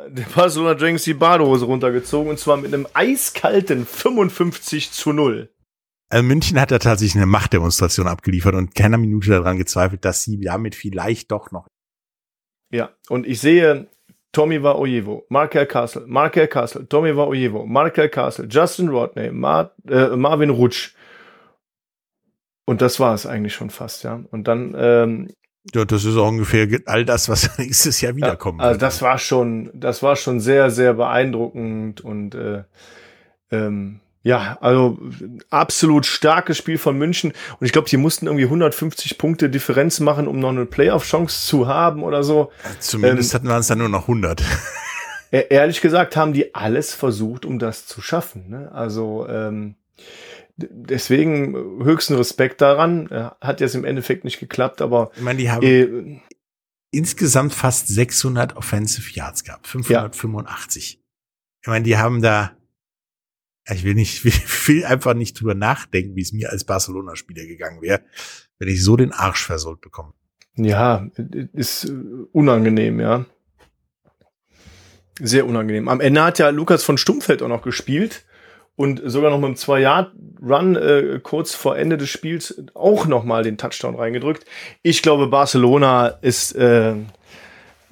Speaker 1: den Barcelona Dragons die Badehose runtergezogen und zwar mit einem eiskalten 55 zu 0.
Speaker 4: Also München hat da tatsächlich eine Machtdemonstration abgeliefert und keiner Minute daran gezweifelt, dass sie damit vielleicht doch noch
Speaker 1: Ja, und ich sehe Tommy war Ojevo, Markel Castle, Markel Castle, Tommy war Ojevo, Markel Castle, Justin Rodney, Mar äh, Marvin Rutsch. Und das war es eigentlich schon fast, ja. Und dann ähm,
Speaker 4: Ja, das ist auch ungefähr all das, was nächstes Jahr
Speaker 1: Ja,
Speaker 4: wiederkommen
Speaker 1: also
Speaker 4: wird.
Speaker 1: das war schon, das war schon sehr, sehr beeindruckend und äh, ähm, ja, also absolut starkes Spiel von München und ich glaube, die mussten irgendwie 150 Punkte Differenz machen, um noch eine Playoff-Chance zu haben oder so.
Speaker 4: Zumindest
Speaker 1: ähm,
Speaker 4: hatten wir uns dann nur noch 100.
Speaker 1: E ehrlich gesagt haben die alles versucht, um das zu schaffen. Ne? Also ähm, deswegen höchsten Respekt daran. Äh, Hat jetzt im Endeffekt nicht geklappt, aber
Speaker 4: Ich meine, die haben
Speaker 1: äh,
Speaker 4: insgesamt fast 600 Offensive Yards gehabt, 585. Ich meine, die haben da, ja, ich will nicht, will, will einfach nicht drüber nachdenken, wie es mir als Barcelona-Spieler gegangen wäre, wenn ich so den Arsch versohlt bekomme.
Speaker 1: Ja, ist äh, unangenehm, ja. Sehr unangenehm. Am Ende hat ja Lukas von Stummfeld auch noch gespielt und sogar noch mit einem Zwei-Jahr-Run äh, kurz vor Ende des Spiels auch noch mal den Touchdown reingedrückt. Ich glaube, Barcelona ist äh,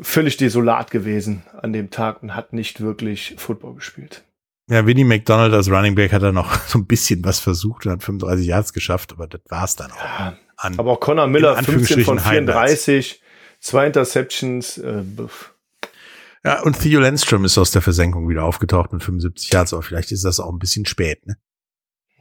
Speaker 1: völlig desolat gewesen an dem Tag und hat nicht wirklich Football gespielt.
Speaker 4: Ja, Winnie McDonald als Running Back hat er noch so ein bisschen was versucht und hat 35 Yards geschafft, aber das war's dann auch.
Speaker 1: Ja,
Speaker 4: An,
Speaker 1: aber auch Connor Miller,
Speaker 4: In
Speaker 1: 15 von
Speaker 4: Anführungsstrichen
Speaker 1: 34, zwei Interceptions. Äh, buff.
Speaker 4: Ja, und Theo Landstrom ist aus der Versenkung wieder aufgetaucht mit 75 Yards, aber vielleicht ist das auch ein bisschen spät, ne?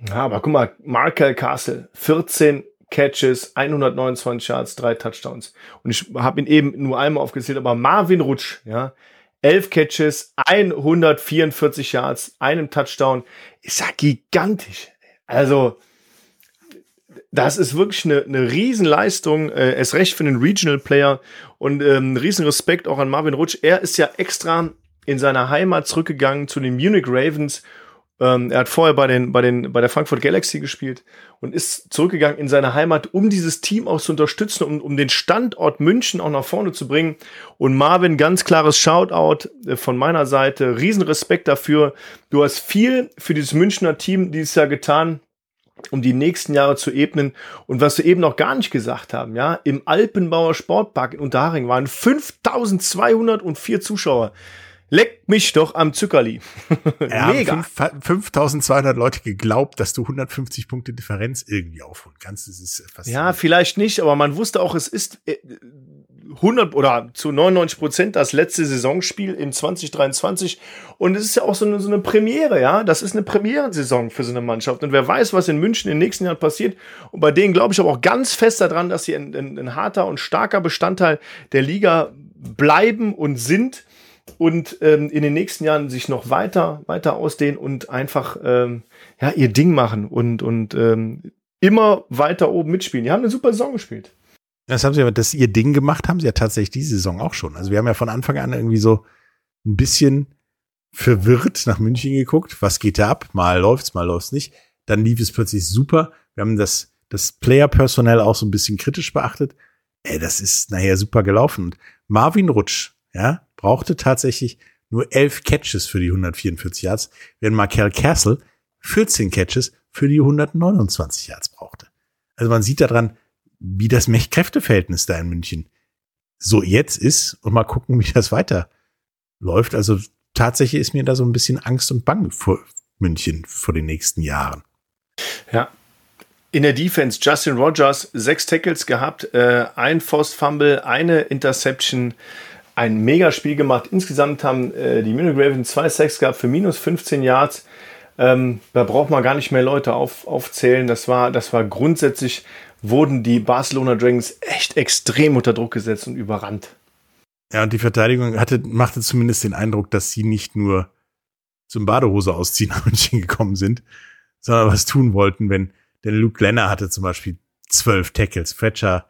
Speaker 1: Ja, aber guck mal, Markel Castle, 14 Catches, 129 Yards, drei Touchdowns. Und ich habe ihn eben nur einmal aufgezählt, aber Marvin Rutsch, ja, 11 Catches, 144 Yards, einem Touchdown, ist ja gigantisch. Also, das ist wirklich eine, eine Riesenleistung, äh, erst recht für einen Regional Player und ähm, riesen Respekt auch an Marvin Rutsch. Er ist ja extra in seiner Heimat zurückgegangen zu den Munich Ravens. Ähm, er hat vorher bei, den, bei, den, bei der Frankfurt Galaxy gespielt und ist zurückgegangen in seine Heimat, um dieses Team auch zu unterstützen, um, um den Standort München auch nach vorne zu bringen. Und Marvin, ganz klares Shoutout äh, von meiner Seite. Riesenrespekt dafür. Du hast viel für dieses Münchner Team dieses Jahr getan um die nächsten Jahre zu ebnen. Und was wir eben noch gar nicht gesagt haben, ja, im Alpenbauer Sportpark in Unterhaching waren 5204 Zuschauer. Leck mich doch am Zuckerli.
Speaker 4: Ja,
Speaker 1: Mega.
Speaker 4: fünf- 5200 Leute geglaubt, dass du 150 Punkte Differenz irgendwie aufholen kannst. Das ist fast
Speaker 1: Ja, vielleicht nicht, aber man wusste auch, es ist äh, 100 oder zu 99 Prozent das letzte Saisonspiel in 2023. Und es ist ja auch so eine, so eine Premiere, ja. Das ist eine Premierensaison für so eine Mannschaft. Und wer weiß, was in München in den nächsten Jahren passiert. Und bei denen glaube ich aber auch ganz fest daran, dass sie ein, ein, ein harter und starker Bestandteil der Liga bleiben und sind und ähm, in den nächsten Jahren sich noch weiter, weiter ausdehnen und einfach ähm, ja, ihr Ding machen und, und ähm, immer weiter oben mitspielen. Die haben eine super Saison gespielt.
Speaker 4: Das haben sie aber, dass ihr Ding gemacht haben sie ja tatsächlich diese Saison auch schon. Also wir haben ja von Anfang an irgendwie so ein bisschen verwirrt nach München geguckt. Was geht da ab? Mal läuft's, mal läuft's nicht. Dann lief es plötzlich super. Wir haben das, das Player-Personell auch so ein bisschen kritisch beachtet. Ey, das ist nachher super gelaufen. Und Marvin Rutsch, ja, brauchte tatsächlich nur elf Catches für die 144 Yards, während Markel Castle 14 Catches für die 129 Yards brauchte. Also man sieht daran, wie das Mächt-Kräfte-Verhältnis da in München so jetzt ist und mal gucken, wie das weiter läuft. Also tatsächlich ist mir da so ein bisschen Angst und Bang vor München vor den nächsten Jahren.
Speaker 1: Ja. In der Defense Justin Rogers sechs Tackles gehabt, äh, ein Forced Fumble, eine Interception, ein Megaspiel gemacht. Insgesamt haben äh, die Munich Ravens zwei Sacks gehabt für minus 15 Yards. Ähm, da braucht man gar nicht mehr Leute auf, aufzählen. Das war, das war grundsätzlich, wurden die Barcelona Dragons echt extrem unter Druck gesetzt und überrannt.
Speaker 4: Ja, und die Verteidigung hatte, machte zumindest den Eindruck, dass sie nicht nur zum Badehose ausziehen nach München gekommen sind, sondern was tun wollten, wenn, denn Luke Lenner hatte zum Beispiel zwölf Tackles, Fletcher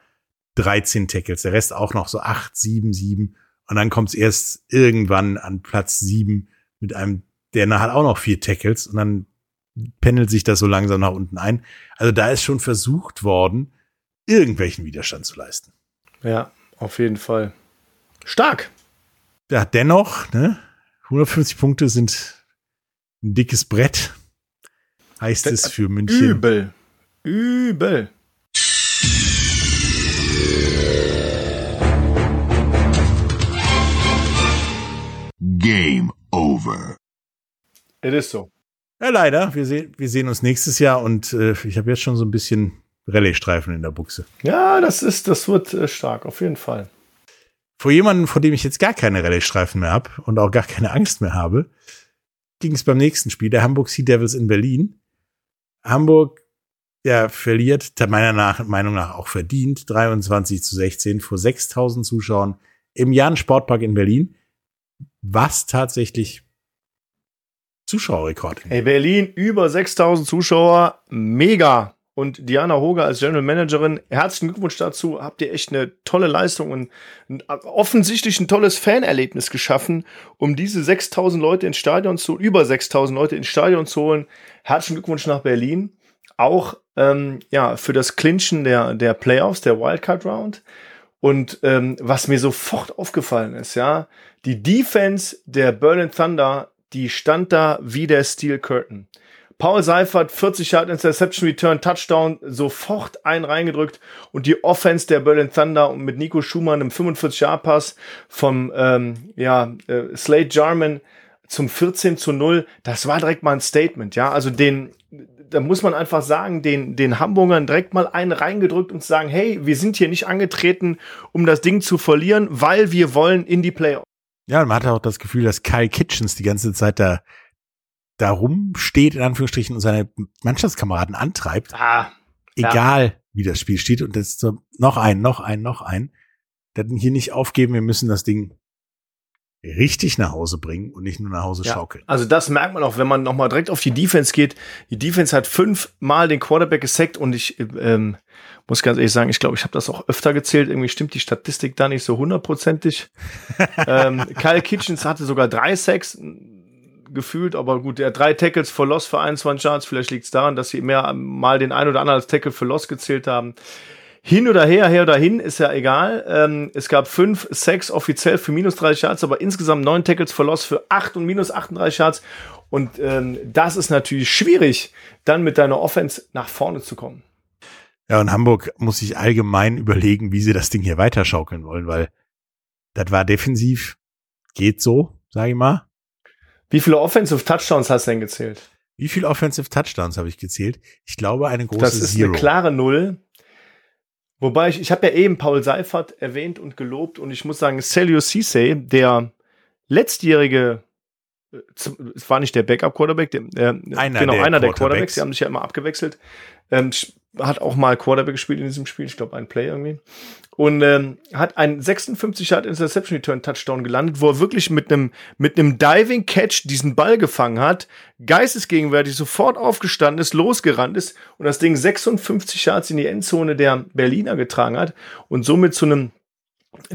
Speaker 4: 13 Tackles, der Rest auch noch so acht, sieben, sieben. Und dann kommt es erst irgendwann an Platz sieben mit einem, der hat auch noch vier Tackles und dann pendelt sich das so langsam nach unten ein. Also da ist schon versucht worden, irgendwelchen Widerstand zu leisten.
Speaker 1: Ja, auf jeden Fall. Stark.
Speaker 4: Ja, dennoch, ne, 150 Punkte sind ein dickes Brett, heißt es für München.
Speaker 1: Übel. Übel.
Speaker 5: Game over.
Speaker 1: Es ist so.
Speaker 4: Ja, leider. Wir, sehen wir sehen uns nächstes Jahr und äh, ich habe jetzt schon so ein bisschen Rallye-Streifen in der Buchse.
Speaker 1: Ja, das ist, das wird äh, stark, auf jeden Fall.
Speaker 4: Vor jemandem, vor dem ich jetzt gar keine Rallye-Streifen mehr habe und auch gar keine Angst mehr habe, ging es beim nächsten Spiel, der Hamburg Sea Devils in Berlin. Hamburg, ja, verliert, meiner nach, Meinung nach auch verdient, 23 zu 16 vor 6000 Zuschauern im Jan Sportpark in Berlin, was tatsächlich Zuschauerrekord.
Speaker 1: Hey, Berlin, über 6000 Zuschauer, mega. Und Diana Hoger als General Managerin, herzlichen Glückwunsch dazu. Habt ihr echt eine tolle Leistung und ein, offensichtlich ein tolles Fanerlebnis geschaffen, um diese 6000 Leute ins Stadion zu, über 6000 Leute ins Stadion zu holen. Herzlichen Glückwunsch nach Berlin. Auch ähm, ja für das Clinchen der der Playoffs, der Wildcard Round. Und ähm, was mir sofort aufgefallen ist, ja, die Defense der Berlin Thunder, die stand da wie der Steel Curtain. Paul Seifert, 40 Yard Interception Return, Touchdown, sofort einen reingedrückt. Und die Offense der Berlin Thunder mit Nico Schumann im 45 Yard Pass vom ähm, ja, äh, Slade Jarman zum 14 zu 0, das war direkt mal ein Statement, ja, also den da muss man einfach sagen, den, den Hamburgern direkt mal einen reingedrückt und sagen, hey, wir sind hier nicht angetreten, um das Ding zu verlieren, weil wir wollen in die Playoffs.
Speaker 4: Ja, man hatte auch das Gefühl, dass Kyle Kitchens die ganze Zeit da, da rumsteht, in Anführungsstrichen, und seine Mannschaftskameraden antreibt.
Speaker 1: Ah,
Speaker 4: Egal, ja. wie das Spiel steht. Und das ist so, noch ein, noch ein, noch ein. Dann hier nicht aufgeben, wir müssen das Ding richtig nach Hause bringen und nicht nur nach Hause
Speaker 1: ja,
Speaker 4: schaukeln.
Speaker 1: Also das merkt man auch, wenn man nochmal direkt auf die Defense geht. Die Defense hat fünfmal den Quarterback gesackt und ich ähm, muss ganz ehrlich sagen, ich glaube, ich habe das auch öfter gezählt. Irgendwie stimmt die Statistik da nicht so hundertprozentig. ähm, Kyle Kitchens hatte sogar drei Sacks gefühlt, aber gut, der hat drei Tackles for Loss für 21 Yards. Vielleicht liegt es daran, dass sie mehr mal den ein oder anderen als Tackle for Loss gezählt haben. Hin oder her, her oder hin, ist ja egal. Ähm, es gab fünf Sacks offiziell für minus 30 Yards, aber insgesamt neun Tackles for Loss für acht und minus 38 Yards. Und ähm, das ist natürlich schwierig, dann mit deiner Offense nach vorne zu kommen.
Speaker 4: Ja, und Hamburg muss sich allgemein überlegen, wie sie das Ding hier weiterschaukeln wollen, weil das war defensiv, geht so, sag ich mal.
Speaker 1: Wie viele Offensive Touchdowns hast du denn gezählt?
Speaker 4: Wie viele Offensive Touchdowns habe ich gezählt? Ich glaube, eine große
Speaker 1: Das ist
Speaker 4: Zero.
Speaker 1: eine klare Null. Wobei ich, ich habe ja eben Paul Seifert erwähnt und gelobt und ich muss sagen, Celio Cisse, der letztjährige, äh, es war nicht der Backup-Quarterback, der, äh,
Speaker 4: Einer
Speaker 1: genau,
Speaker 4: der
Speaker 1: einer der
Speaker 4: Quarterbacks.
Speaker 1: Quarterbacks, die haben sich ja immer abgewechselt, ähm, hat auch mal Quarterback gespielt in diesem Spiel, ich glaube ein Play irgendwie. Und ähm, hat einen 56 Yard Interception Return Touchdown gelandet, wo er wirklich mit einem mit einem Diving Catch diesen Ball gefangen hat, geistesgegenwärtig sofort aufgestanden ist, losgerannt ist und das Ding 56 Yards in die Endzone der Berliner getragen hat und somit zu einem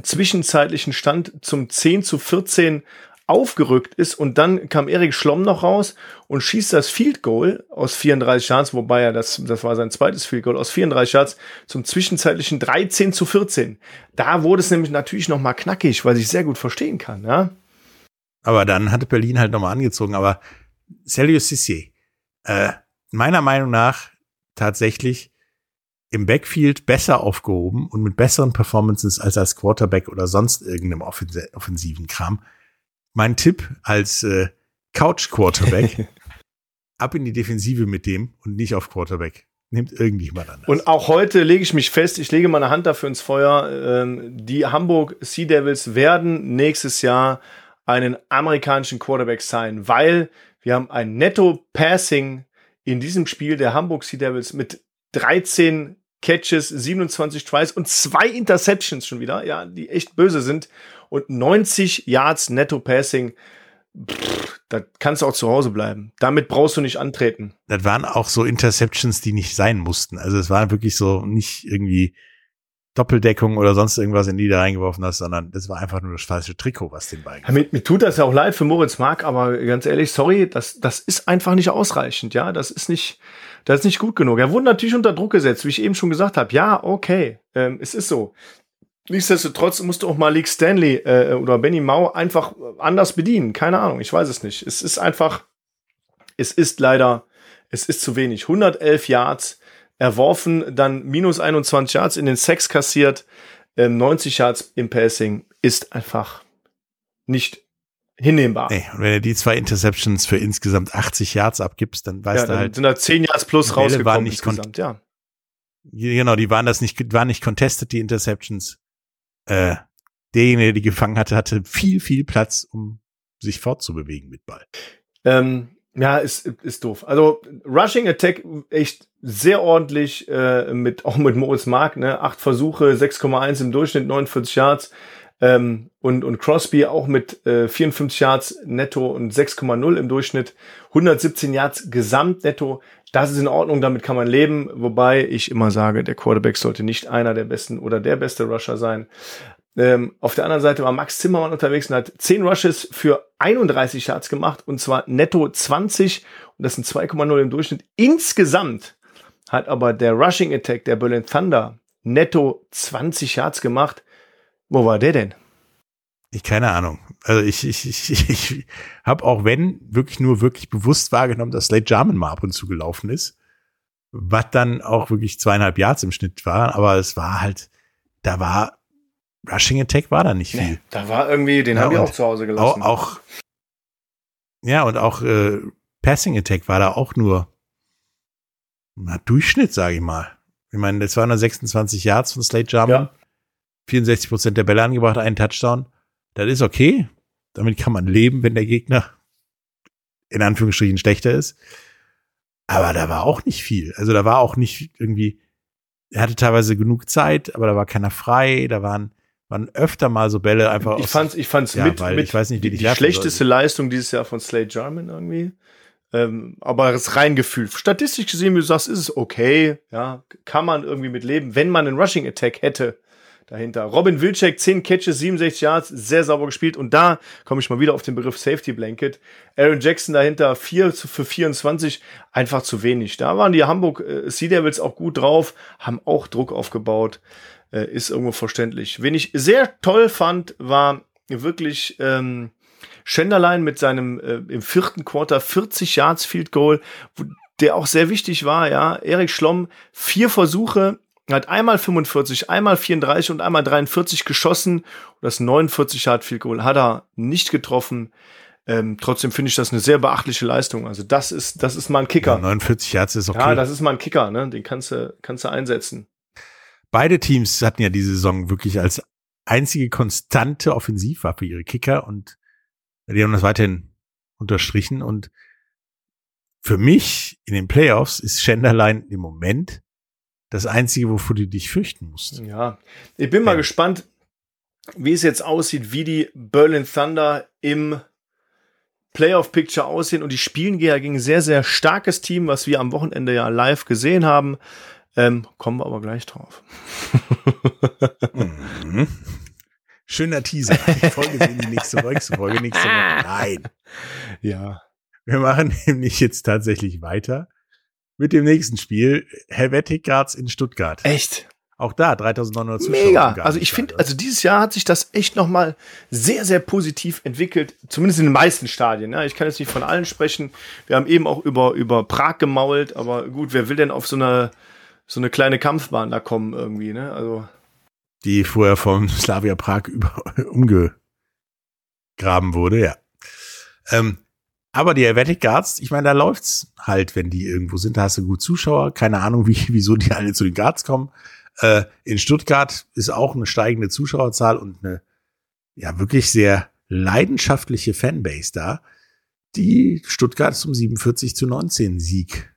Speaker 1: zwischenzeitlichen Stand zum 10 zu 14 aufgerückt ist und dann kam Erik Schlomm noch raus und schießt das Field Goal aus 34 Yards, wobei er das, das war sein zweites Field Goal aus 34 Yards zum zwischenzeitlichen 13 zu 14. Da wurde es nämlich natürlich noch mal knackig, weil ich sehr gut verstehen kann, ja.
Speaker 4: Aber dann hatte Berlin halt nochmal angezogen. Aber Celio Cisse, äh, meiner Meinung nach tatsächlich im Backfield besser aufgehoben und mit besseren Performances als als Quarterback oder sonst irgendeinem offens- offensiven Kram. Mein Tipp als äh, Couch-Quarterback, ab in die Defensive mit dem und nicht auf Quarterback. Nimmt irgendjemand anders.
Speaker 1: Und auch heute lege ich mich fest, ich lege meine Hand dafür ins Feuer. Ähm, die Hamburg Sea Devils werden nächstes Jahr einen amerikanischen Quarterback sein, weil wir haben ein Netto-Passing in diesem Spiel der Hamburg Sea Devils mit 13 Catches, 27 Tries und zwei Interceptions schon wieder, ja, die echt böse sind und 90 Yards Netto-Passing. Pff, Da kannst du auch zu Hause bleiben. Damit brauchst du nicht antreten.
Speaker 4: das waren auch so Interceptions, die nicht sein mussten. Also es war wirklich so nicht irgendwie Doppeldeckung oder sonst irgendwas, in die du reingeworfen hast, sondern das war einfach nur das falsche Trikot, was den Ball
Speaker 1: Ja, mir, mir tut das ja auch leid für Moritz Mark, aber ganz ehrlich, sorry, das, das ist einfach nicht ausreichend, ja. Das ist nicht, das ist nicht gut genug. Er wurde natürlich unter Druck gesetzt, wie ich eben schon gesagt habe. Ja, okay, ähm, es ist so. Nichtsdestotrotz musst du auch mal League Stanley äh, oder Benny Mau einfach anders bedienen. Keine Ahnung, ich weiß es nicht. Es ist einfach, es ist leider, es ist zu wenig. 111 Yards erworfen, dann minus 21 Yards in den Sex kassiert, ähm, 90 Yards im Passing ist einfach nicht hinnehmbar.
Speaker 4: Nee, und wenn du die zwei Interceptions für insgesamt 80 Yards abgibst, dann weißt
Speaker 1: ja,
Speaker 4: du
Speaker 1: dann
Speaker 4: halt,
Speaker 1: sind da 10 Yards plus
Speaker 4: Bälle waren
Speaker 1: rausgekommen
Speaker 4: nicht
Speaker 1: insgesamt, ja.
Speaker 4: genau, die waren das nicht, waren nicht contested, die Interceptions. Äh, derjenige, der die gefangen hatte, hatte viel, viel Platz, um sich fortzubewegen mit Ball.
Speaker 1: Ähm, ja, ist, ist doof. Also Rushing Attack echt sehr ordentlich äh, mit auch mit Moritz Mark, ne? Acht Versuche, 6,1 im Durchschnitt, 49 Yards. Ähm, und, und Crosby auch mit äh, 54 Yards netto und 6,0 im Durchschnitt. 117 Yards gesamt netto. Das ist in Ordnung, damit kann man leben. Wobei ich immer sage, der Quarterback sollte nicht einer der besten oder der beste Rusher sein. Ähm, auf der anderen Seite war Max Zimmermann unterwegs und hat 10 Rushes für 31 Yards gemacht und zwar netto 20 und das sind 2,0 im Durchschnitt. Insgesamt hat aber der Rushing Attack der Berlin Thunder netto 20 Yards gemacht. Wo war der denn?
Speaker 4: Ich keine Ahnung. Also ich, ich, ich, ich habe auch wenn wirklich nur wirklich bewusst wahrgenommen, dass Slade Jarman mal ab und zu gelaufen ist, was dann auch wirklich zweieinhalb Yards im Schnitt war, aber es war halt, da war Rushing Attack war da nicht viel.
Speaker 1: Nee, da war irgendwie, den
Speaker 4: Ja,
Speaker 1: haben wir
Speaker 4: und
Speaker 1: auch zu Hause
Speaker 4: Auch,
Speaker 1: gelassen.
Speaker 4: auch ja und auch äh, Passing Attack war da auch nur na, Durchschnitt, sage ich mal. Ich meine, das waren nur 26 Yards von Slade Jarman.
Speaker 1: Ja.
Speaker 4: 64 Prozent der Bälle angebracht, einen Touchdown. Das ist okay. Damit kann man leben, wenn der Gegner in Anführungsstrichen schlechter ist. Aber da war auch nicht viel. Also da war auch nicht irgendwie, er hatte teilweise genug Zeit, aber da war keiner frei. Da waren, waren öfter mal so Bälle einfach
Speaker 1: ich
Speaker 4: aus-
Speaker 1: fand's, ich fand's
Speaker 4: Ja,
Speaker 1: mit,
Speaker 4: weil
Speaker 1: mit
Speaker 4: ich weiß nicht, wie
Speaker 1: die, die schlechteste
Speaker 4: soll.
Speaker 1: Leistung dieses Jahr von Slade Jarman irgendwie. Ähm, aber das rein Gefühl. Statistisch gesehen, wie du sagst, ist es okay. Ja, kann man irgendwie mit leben, wenn man einen Rushing Attack hätte dahinter. Robin Wilczek, 10 Catches, 67 Yards, sehr sauber gespielt. Und da komme ich mal wieder auf den Begriff Safety Blanket. Aaron Jackson dahinter, 4 zu- für 24, einfach zu wenig. Da waren die Hamburg äh, Sea Devils auch gut drauf, haben auch Druck aufgebaut. Äh, ist irgendwo verständlich. Wen ich sehr toll fand, war wirklich ähm, Schenderlein mit seinem äh, im vierten Quarter 40 Yards Field Goal, wo, der auch sehr wichtig war, ja. Erik Schlomm, vier Versuche, hat einmal 45, einmal 34 und einmal 43 geschossen. Und das 49 Yard Field Goal hat er nicht getroffen. Ähm, trotzdem finde ich das eine sehr beachtliche Leistung. Also das ist, das ist mal ein Kicker.
Speaker 4: Ja, 49 Yards ist okay.
Speaker 1: Ja, das ist mal ein Kicker, ne? Den kannst du, kannst du einsetzen.
Speaker 4: Beide Teams hatten ja diese Saison wirklich als einzige konstante Offensivwaffe ihre Kicker und die haben das weiterhin unterstrichen und für mich in den Playoffs ist Schenderlein im Moment das einzige, wovor du dich fürchten musst.
Speaker 1: Ja, ich bin mal
Speaker 4: Ja.
Speaker 1: gespannt, wie es jetzt aussieht, wie die Berlin Thunder im Playoff-Picture aussehen. Und die spielen ja gegen ein sehr, sehr starkes Team, was wir am Wochenende ja live gesehen haben. Ähm, kommen wir aber gleich drauf.
Speaker 4: Mhm. Schöner Teaser. Die Folge sehen die nächste Folge, Folge nächste Woche. Nein.
Speaker 1: Ja.
Speaker 4: Wir machen nämlich jetzt tatsächlich weiter mit dem nächsten Spiel. Helvetic Guards in Stuttgart.
Speaker 1: Echt?
Speaker 4: Auch da 3900 Zuschauer.
Speaker 1: Mega. Also ich finde, also dieses Jahr hat sich das echt nochmal sehr, sehr positiv entwickelt. Zumindest in den meisten Stadien. Ja. Ich kann jetzt nicht von allen sprechen. Wir haben eben auch über, über Prag gemault. Aber gut, wer will denn auf so eine, so eine kleine Kampfbahn da kommen irgendwie, ne? Also.
Speaker 4: die vorher vom Slavia Prag über, umgegraben wurde, ja. Ähm, aber die Helvetic Guards, ich meine, da läuft's halt, wenn die irgendwo sind, da hast du gut Zuschauer, keine Ahnung, wie, wieso die alle zu den Guards kommen. Äh, in Stuttgart ist auch eine steigende Zuschauerzahl und eine, ja, wirklich sehr leidenschaftliche Fanbase da, die Stuttgart zum 47 zu 19 Sieg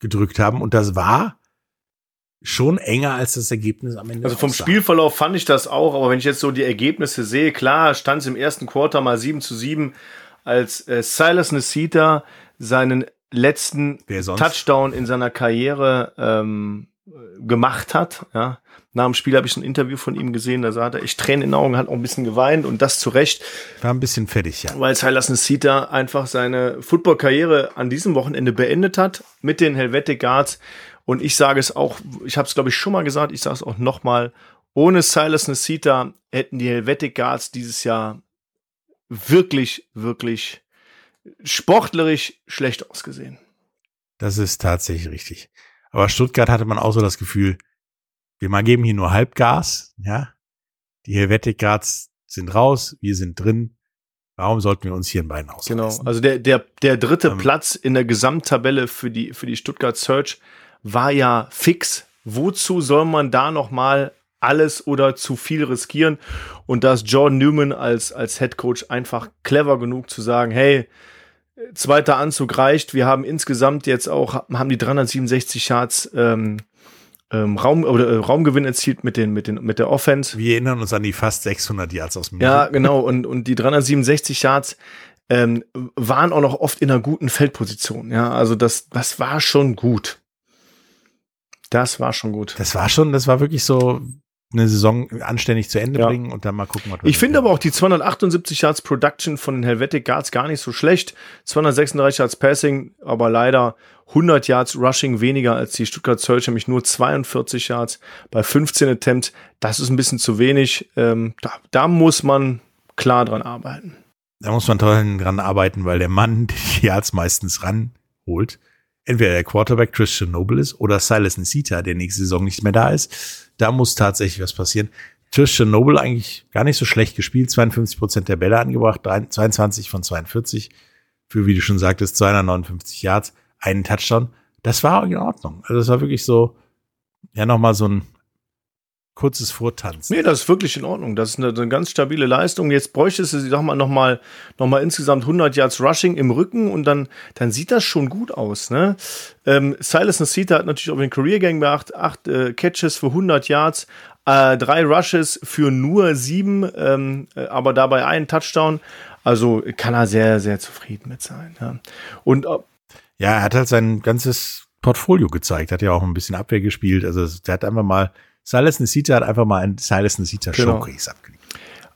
Speaker 4: gedrückt haben. Und das war schon enger als das Ergebnis am Ende.
Speaker 1: Also vom
Speaker 4: aussah.
Speaker 1: Spielverlauf fand ich das auch, aber wenn ich jetzt so die Ergebnisse sehe, klar, stand es im ersten Quarter mal 7 zu 7, als äh, Silas Nesita seinen letzten? Touchdown in seiner Karriere ähm, gemacht hat. Ja. Nach dem Spiel habe ich ein Interview von ihm gesehen, da sah er echt Tränen in den Augen, hat auch ein bisschen geweint und das zu Recht,
Speaker 4: War ein bisschen fertig, ja.
Speaker 1: weil Silas Nesita einfach seine Football-Karriere an diesem Wochenende beendet hat mit den Helvetic Guards. Und ich sage es auch, ich habe es glaube ich schon mal gesagt, ich sage es auch noch mal, ohne Silas Nesita hätten die Helvetic Guards dieses Jahr wirklich, wirklich sportlerisch schlecht ausgesehen.
Speaker 4: Das ist tatsächlich richtig. Aber Stuttgart hatte man auch so das Gefühl, wir mal geben hier nur Halbgas, ja. Die Helvetic Guards sind raus, wir sind drin. Warum sollten wir uns hier ein Bein ausreißen?
Speaker 1: Genau. Also der, der, der dritte
Speaker 4: Ähm.
Speaker 1: Platz in der Gesamttabelle für die, für die Stuttgart Search war ja fix. Wozu soll man da nochmal alles oder zu viel riskieren? Und da ist Jordan Newman als, als Head Coach einfach clever genug zu sagen, hey, zweiter Anzug reicht. Wir haben insgesamt jetzt auch, haben die 367 Yards ähm, ähm, Raum oder äh, Raumgewinn erzielt mit den, mit den, mit der Offense.
Speaker 4: Wir erinnern uns an die fast 600 Yards aus dem
Speaker 1: Ja, genau. Und, und die 367 Yards ähm, waren auch noch oft in einer guten Feldposition. Ja, also das, das war schon gut. Das war schon gut.
Speaker 4: Das war schon, das war wirklich so eine Saison anständig zu Ende
Speaker 1: Ja.
Speaker 4: bringen und dann mal gucken, was
Speaker 1: Ich finde aber auch die 278 Yards Production von den Helvetic Guards gar nicht so schlecht. 236 Yards Passing, aber leider 100 Yards Rushing weniger als die Stuttgart Search, nämlich nur 42 Yards bei 15 Attempts. Das ist ein bisschen zu wenig. Ähm, da, da muss man klar dran arbeiten.
Speaker 4: Da muss man toll dran arbeiten, weil der Mann die Yards meistens ranholt. Entweder der Quarterback Christian Noble ist oder Silas Nsita, der nächste Saison nicht mehr da ist. Da muss tatsächlich was passieren. Christian Noble eigentlich gar nicht so schlecht gespielt, 52 Prozent der Bälle angebracht, 22 von 42 für, wie du schon sagtest, 259 Yards, einen Touchdown. Das war in Ordnung. Also das war wirklich so, ja, nochmal so ein kurzes Vortanzen.
Speaker 1: Nee, das ist wirklich in Ordnung. Das ist eine, eine ganz stabile Leistung. Jetzt bräuchtest du, ich sag mal, nochmal noch mal insgesamt 100 Yards Rushing im Rücken und dann, dann sieht das schon gut aus. Ne? Ähm, Silas Nasita hat natürlich auch den Career Gang gemacht. Acht äh, Catches für 100 Yards, äh, drei Rushes für nur sieben, ähm, äh, aber dabei einen Touchdown. Also kann er sehr, sehr zufrieden mit sein. Ja. Und äh,
Speaker 4: Ja, er hat halt sein ganzes Portfolio gezeigt, hat ja auch ein bisschen Abwehr gespielt. Also der hat einfach mal, Silas Nesita hat einfach mal ein Silas Nesita
Speaker 1: Genau.
Speaker 4: Showcase abgelegt.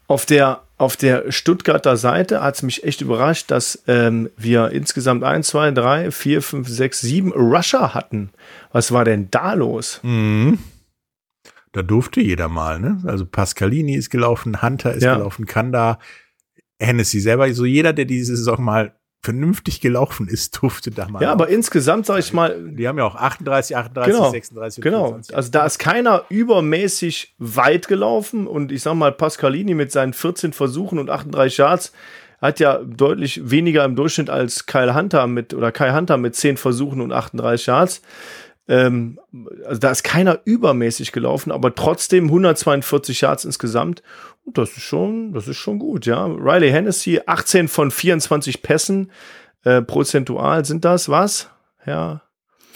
Speaker 1: Auf der, auf der Stuttgarter Seite hat es mich echt überrascht, dass ähm, wir insgesamt 1, 2, 3, 4, 5, 6, 7 Rusher hatten. Was war denn da los?
Speaker 4: Mhm. Da durfte jeder mal, ne? Also Pascalini ist gelaufen, Hunter ist
Speaker 1: Ja.
Speaker 4: gelaufen, Kanda, Hennessy selber. So jeder, der diese Saison mal vernünftig gelaufen ist, durfte da mal.
Speaker 1: Ja, aber insgesamt, sag ich mal,
Speaker 4: die haben ja auch 38, 38,
Speaker 1: Genau,
Speaker 4: 36,
Speaker 1: genau.
Speaker 4: 24.
Speaker 1: Also da ist keiner übermäßig weit gelaufen und ich sag mal, Pascalini mit seinen 14 Versuchen und 38 Yards hat ja deutlich weniger im Durchschnitt als Kyle Hunter mit oder Kai Hunter mit 10 Versuchen und 38 Yards. Ähm, also da ist keiner übermäßig gelaufen, aber trotzdem 142 Yards insgesamt. Das ist schon, das ist schon gut, ja. Riley Hennessy, 18 von 24 Pässen, äh, prozentual sind das was? Ja,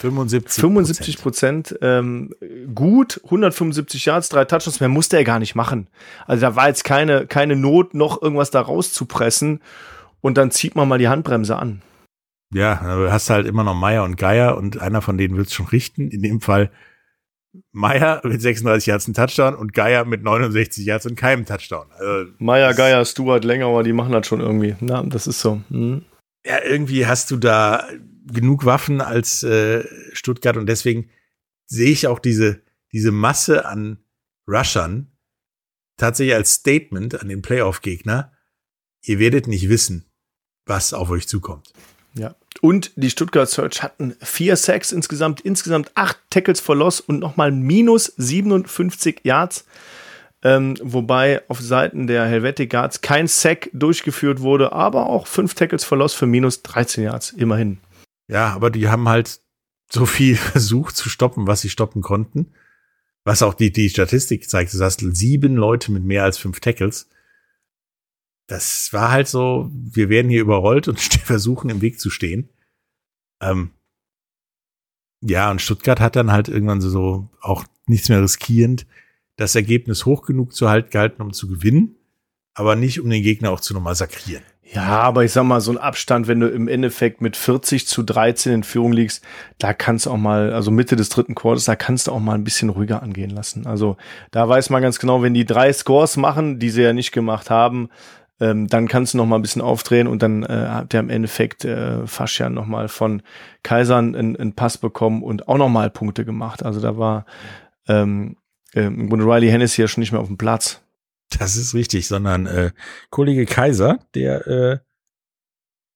Speaker 4: 75.
Speaker 1: 75 Prozent ähm, gut, 175 Yards, drei Touchdowns, mehr musste er gar nicht machen. Also da war jetzt keine, keine Not, noch irgendwas da rauszupressen und dann zieht man mal die Handbremse an.
Speaker 4: Ja, du hast halt immer noch Meier und Geier und einer von denen wird's schon richten. In dem Fall Meier mit 36 Yards einen Touchdown und Geier mit 69 Yards und keinem Touchdown. Also,
Speaker 1: Meier, Geier, Stuart, Längauer, die machen das schon irgendwie. Na, das ist so. Mhm.
Speaker 4: ja, irgendwie hast du da genug Waffen als äh, Stuttgart und deswegen sehe ich auch diese, diese Masse an Rushern tatsächlich als Statement an den Playoff-Gegner. Ihr werdet nicht wissen, was auf euch zukommt.
Speaker 1: Ja. Und die Stuttgart Search hatten vier Sacks insgesamt, insgesamt acht Tackles for Loss und nochmal minus 57 Yards. Ähm, wobei auf Seiten der Helvetic Guards kein Sack durchgeführt wurde, aber auch fünf Tackles for Loss für minus 13 Yards, immerhin.
Speaker 4: Ja, aber die haben halt so viel versucht zu stoppen, was sie stoppen konnten. Was auch die, die Statistik zeigt. Du hast sieben Leute mit mehr als fünf Tackles. Das war halt so, wir werden hier überrollt und versuchen im Weg zu stehen. Ähm, ja, und Stuttgart hat dann halt irgendwann so, auch nichts mehr riskierend, das Ergebnis hoch genug zu halt gehalten, um zu gewinnen, aber nicht um den Gegner auch zu noch massakrieren.
Speaker 1: Ja, aber ich sag mal, so ein Abstand, wenn du im Endeffekt mit 40 zu 13 in Führung liegst, da kannst du auch mal, also Mitte des dritten Quarters, da kannst du auch mal ein bisschen ruhiger angehen lassen. Also da weiß man ganz genau, wenn die drei Scores machen, die sie ja nicht gemacht haben, ähm, dann kannst du noch mal ein bisschen aufdrehen und dann äh, habt ihr im Endeffekt äh, Faschian noch mal von Kaisern einen, Pass bekommen und auch noch mal Punkte gemacht. Also da war ähm, ähm, im Grunde Riley Hennessy ja schon nicht mehr auf dem Platz.
Speaker 4: Das ist richtig, sondern äh, Kollege Kaiser, der äh,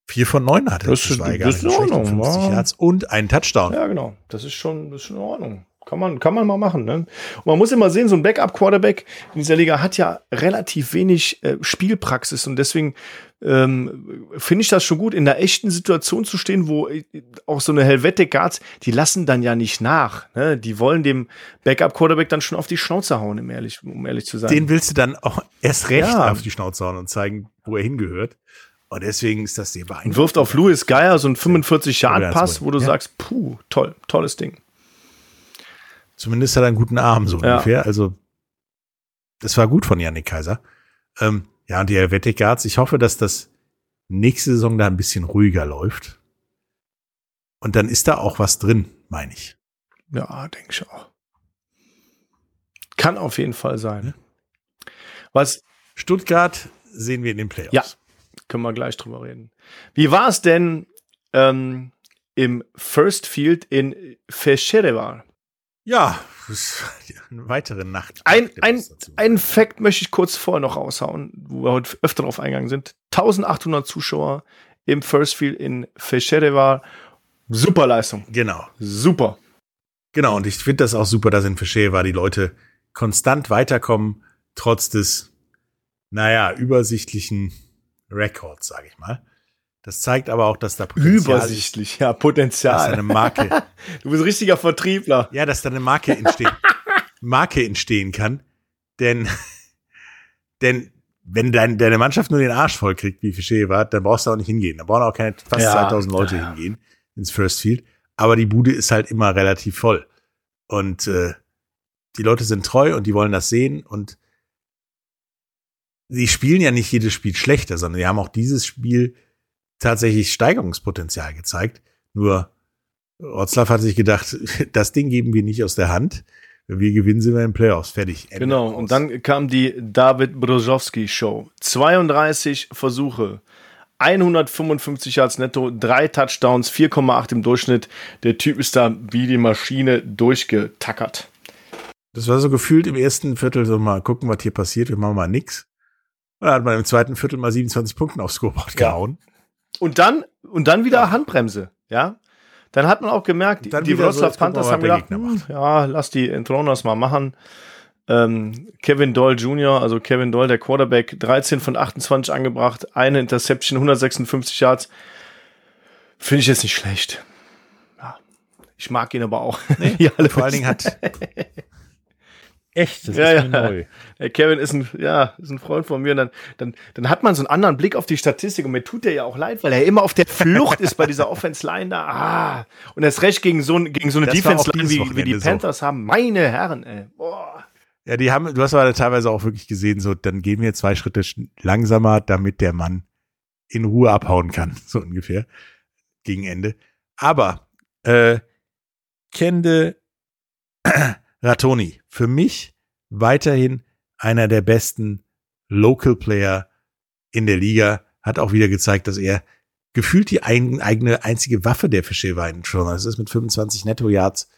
Speaker 4: vier von neun hatte.
Speaker 1: Das ist-
Speaker 4: war
Speaker 1: das ist in
Speaker 4: so schlecht,
Speaker 1: Ordnung,
Speaker 4: 50
Speaker 1: ja.
Speaker 4: Yards und einen Touchdown.
Speaker 1: Ja, genau. Das ist schon, das ist schon in Ordnung. Kann man, kann man mal machen. Ne? Und man muss immer sehen, so ein Backup-Quarterback in dieser Liga hat ja relativ wenig äh, Spielpraxis und deswegen ähm, finde ich das schon gut, in der echten Situation zu stehen, wo äh, auch so eine Helvetic Guards, die lassen dann ja nicht nach. Ne? Die wollen dem Backup-Quarterback dann schon auf die Schnauze hauen, um ehrlich, um ehrlich zu sein.
Speaker 4: Den willst du dann auch erst recht
Speaker 1: Ja.
Speaker 4: auf die Schnauze hauen und zeigen, wo er hingehört. Und deswegen ist das sehr
Speaker 1: und
Speaker 4: beeindruckend.
Speaker 1: wirft auf Louis Geier so einen
Speaker 4: Ja,
Speaker 1: 45-Yard-Pass,
Speaker 4: das
Speaker 1: wo du
Speaker 4: ja.
Speaker 1: sagst, puh, toll, tolles Ding.
Speaker 4: Zumindest hat er einen guten Arm, so
Speaker 1: Ja.
Speaker 4: ungefähr. Also, das war gut von Yannick Kaiser. Ähm, ja, und die Helvetic Guards, ich hoffe, dass das nächste Saison da ein bisschen ruhiger läuft. Und dann ist da auch was drin, meine ich.
Speaker 1: Ja, denke ich auch. Kann auf jeden Fall sein. Was
Speaker 4: Stuttgart sehen wir in den Playoffs.
Speaker 1: Ja. können wir gleich drüber reden. Wie war es denn ähm, im First Field in Fesherevar?
Speaker 4: Ja, eine weitere Nacht.
Speaker 1: Ein, ein, ein Fact möchte ich kurz vorher noch raushauen, wo wir heute öfter drauf eingegangen sind. 1800 Zuschauer im First Field in Fesherevar. Super Leistung.
Speaker 4: Genau.
Speaker 1: Super.
Speaker 4: Genau, und ich finde das auch super, dass in Fischer die Leute konstant weiterkommen, trotz des, naja, übersichtlichen Records, sage ich mal. Das zeigt aber auch, dass da Potenzial
Speaker 1: Übersichtlich, ja,
Speaker 4: ist, dass
Speaker 1: Potenzial.
Speaker 4: eine Marke,
Speaker 1: Du bist richtiger Vertriebler.
Speaker 4: ja, dass da eine Marke entstehen, Marke entstehen kann, denn, denn wenn dein, deine Mannschaft nur den Arsch voll kriegt, wie Fischer war, dann brauchst du auch nicht hingehen. Da brauchen auch keine fast
Speaker 1: Ja,
Speaker 4: 2000 Leute
Speaker 1: ja.
Speaker 4: hingehen ins First Field. Aber die Bude ist halt immer relativ voll. Und äh, die Leute sind treu und die wollen das sehen. Und sie spielen ja nicht jedes Spiel schlechter, sondern die haben auch dieses Spiel tatsächlich Steigerungspotenzial gezeigt. Nur Rotzlaff hat sich gedacht, das Ding geben wir nicht aus der Hand. Wenn wir gewinnen, sind wir in den Playoffs. Fertig. Ende
Speaker 1: Genau,
Speaker 4: aus.
Speaker 1: und dann kam die David Brozowski Show. 32 Versuche, 155 Yards netto, drei Touchdowns, 4,8 im Durchschnitt. Der Typ ist da wie die Maschine durchgetackert.
Speaker 4: Das war so gefühlt im ersten Viertel so mal gucken, was hier passiert. Wir machen mal nix. Und dann hat man im zweiten Viertel mal 27 Punkte aufs Scoreboard
Speaker 1: Ja.
Speaker 4: gehauen.
Speaker 1: Und dann, und dann wieder Handbremse, ja. Dann hat man auch gemerkt, die
Speaker 4: so,
Speaker 1: Wroclaw
Speaker 4: wir
Speaker 1: Panthers haben gedacht, hm, ja, lass die Entroners mal machen. Ähm, Kevin Doyle Jr., also Kevin Doyle, der Quarterback, 13 von 28 angebracht, eine Interception, 156 Yards. Finde ich jetzt nicht schlecht. Ja, ich mag ihn aber auch. Nee,
Speaker 4: Vor allen Dingen hat
Speaker 6: Echt, das
Speaker 1: Ja,
Speaker 6: ist
Speaker 1: ja.
Speaker 6: neu.
Speaker 1: Der Kevin ist ein, ja, ist ein Freund von mir. Und dann, dann, dann hat man so einen anderen Blick auf die Statistik. Und mir tut der ja auch leid, weil er immer auf der Flucht ist bei dieser Offense-Line da. Ah. Und erst recht gegen so, gegen so eine Defense-Line, wie, wie die
Speaker 4: Wochenende so.
Speaker 1: Panthers haben. Meine Herren, ey. Boah.
Speaker 4: Ja, die haben, du hast aber teilweise auch wirklich gesehen, so, dann gehen wir zwei Schritte sch- langsamer, damit der Mann in Ruhe abhauen kann, so ungefähr, gegen Ende. Aber, äh, Kende Ratoni, für mich weiterhin einer der besten Local Player in der Liga, hat auch wieder gezeigt, dass er gefühlt die eigen, eigene einzige Waffe der Fische war in schon. Das ist mit 25 Netto Yards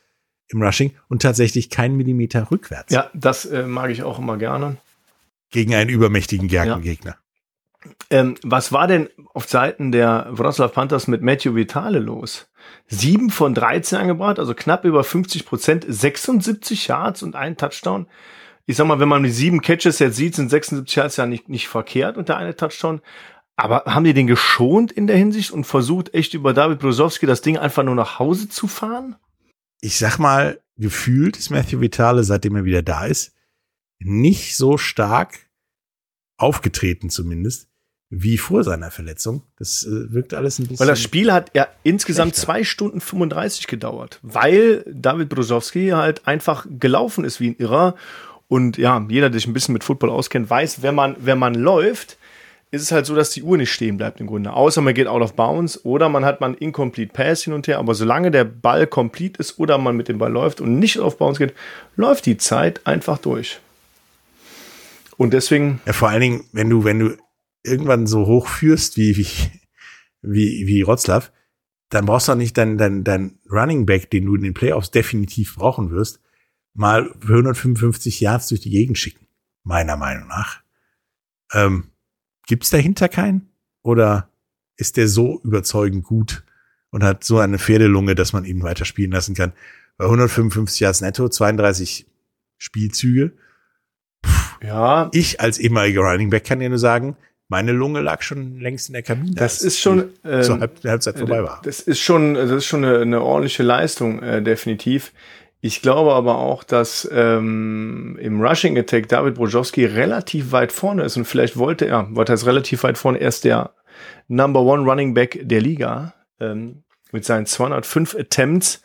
Speaker 4: im Rushing und tatsächlich kein Millimeter rückwärts
Speaker 1: Ja, das äh, mag ich auch immer gerne.
Speaker 4: gegen einen übermächtigen Gerkengegner.
Speaker 1: Ähm, was war denn auf Seiten der Wroclaw Panthers mit Matthew Vitale los? Sieben von 13 angebracht, also knapp über 50 Prozent, 76 Yards und ein Touchdown. Ich sag mal, wenn man die sieben Catches jetzt sieht, sind 76 Yards ja nicht, nicht verkehrt und der eine Touchdown. Aber haben die den geschont in der Hinsicht und versucht echt über David Brosowski das Ding einfach nur nach Hause zu fahren?
Speaker 4: Ich sag mal, gefühlt ist Matthew Vitale, seitdem er wieder da ist, nicht so stark aufgetreten zumindest, wie vor seiner Verletzung. Das äh, wirkt alles ein bisschen.
Speaker 1: Weil das Spiel hat ja insgesamt
Speaker 4: schlechter.
Speaker 1: zwei Stunden 35 gedauert, weil David Brozowski halt einfach gelaufen ist wie ein Irrer. Und ja, jeder, der sich ein bisschen mit Football auskennt, weiß, wenn man, wenn man läuft, ist es halt so, dass die Uhr nicht stehen bleibt im Grunde. Außer man geht out of bounds oder man hat mal einen incomplete Pass hin und her. Aber solange der Ball complete ist oder man mit dem Ball läuft und nicht auf bounds geht, läuft die Zeit einfach durch. Und deswegen,
Speaker 4: Ja, vor allen Dingen, wenn du, wenn du irgendwann so hoch führst wie, wie, wie, wie Rotzlaff, dann brauchst du auch nicht dein, dein, dein Running Back, den du in den Playoffs definitiv brauchen wirst, mal für 155 Yards durch die Gegend schicken. Meiner Meinung nach. Ähm, gibt's dahinter keinen? Oder ist der so überzeugend gut und hat so eine Pferdelunge, dass man ihn weiter spielen lassen kann? Bei 155 Yards netto, 32 Spielzüge.
Speaker 1: Ja,
Speaker 4: Ich als ehemaliger Running Back kann dir nur sagen, meine Lunge lag schon längst in der Kabine.
Speaker 1: das ist schon. ähm,
Speaker 4: zur Halb Halbzeit vorbei war.
Speaker 1: Das ist schon, das ist schon eine, eine ordentliche Leistung, äh, definitiv. Ich glaube aber auch, dass ähm, im Rushing Attack David Brojowski relativ weit vorne ist und vielleicht wollte er, wollte er ist relativ weit vorne, er ist der Number One Running Back der Liga ähm, mit seinen 205 Attempts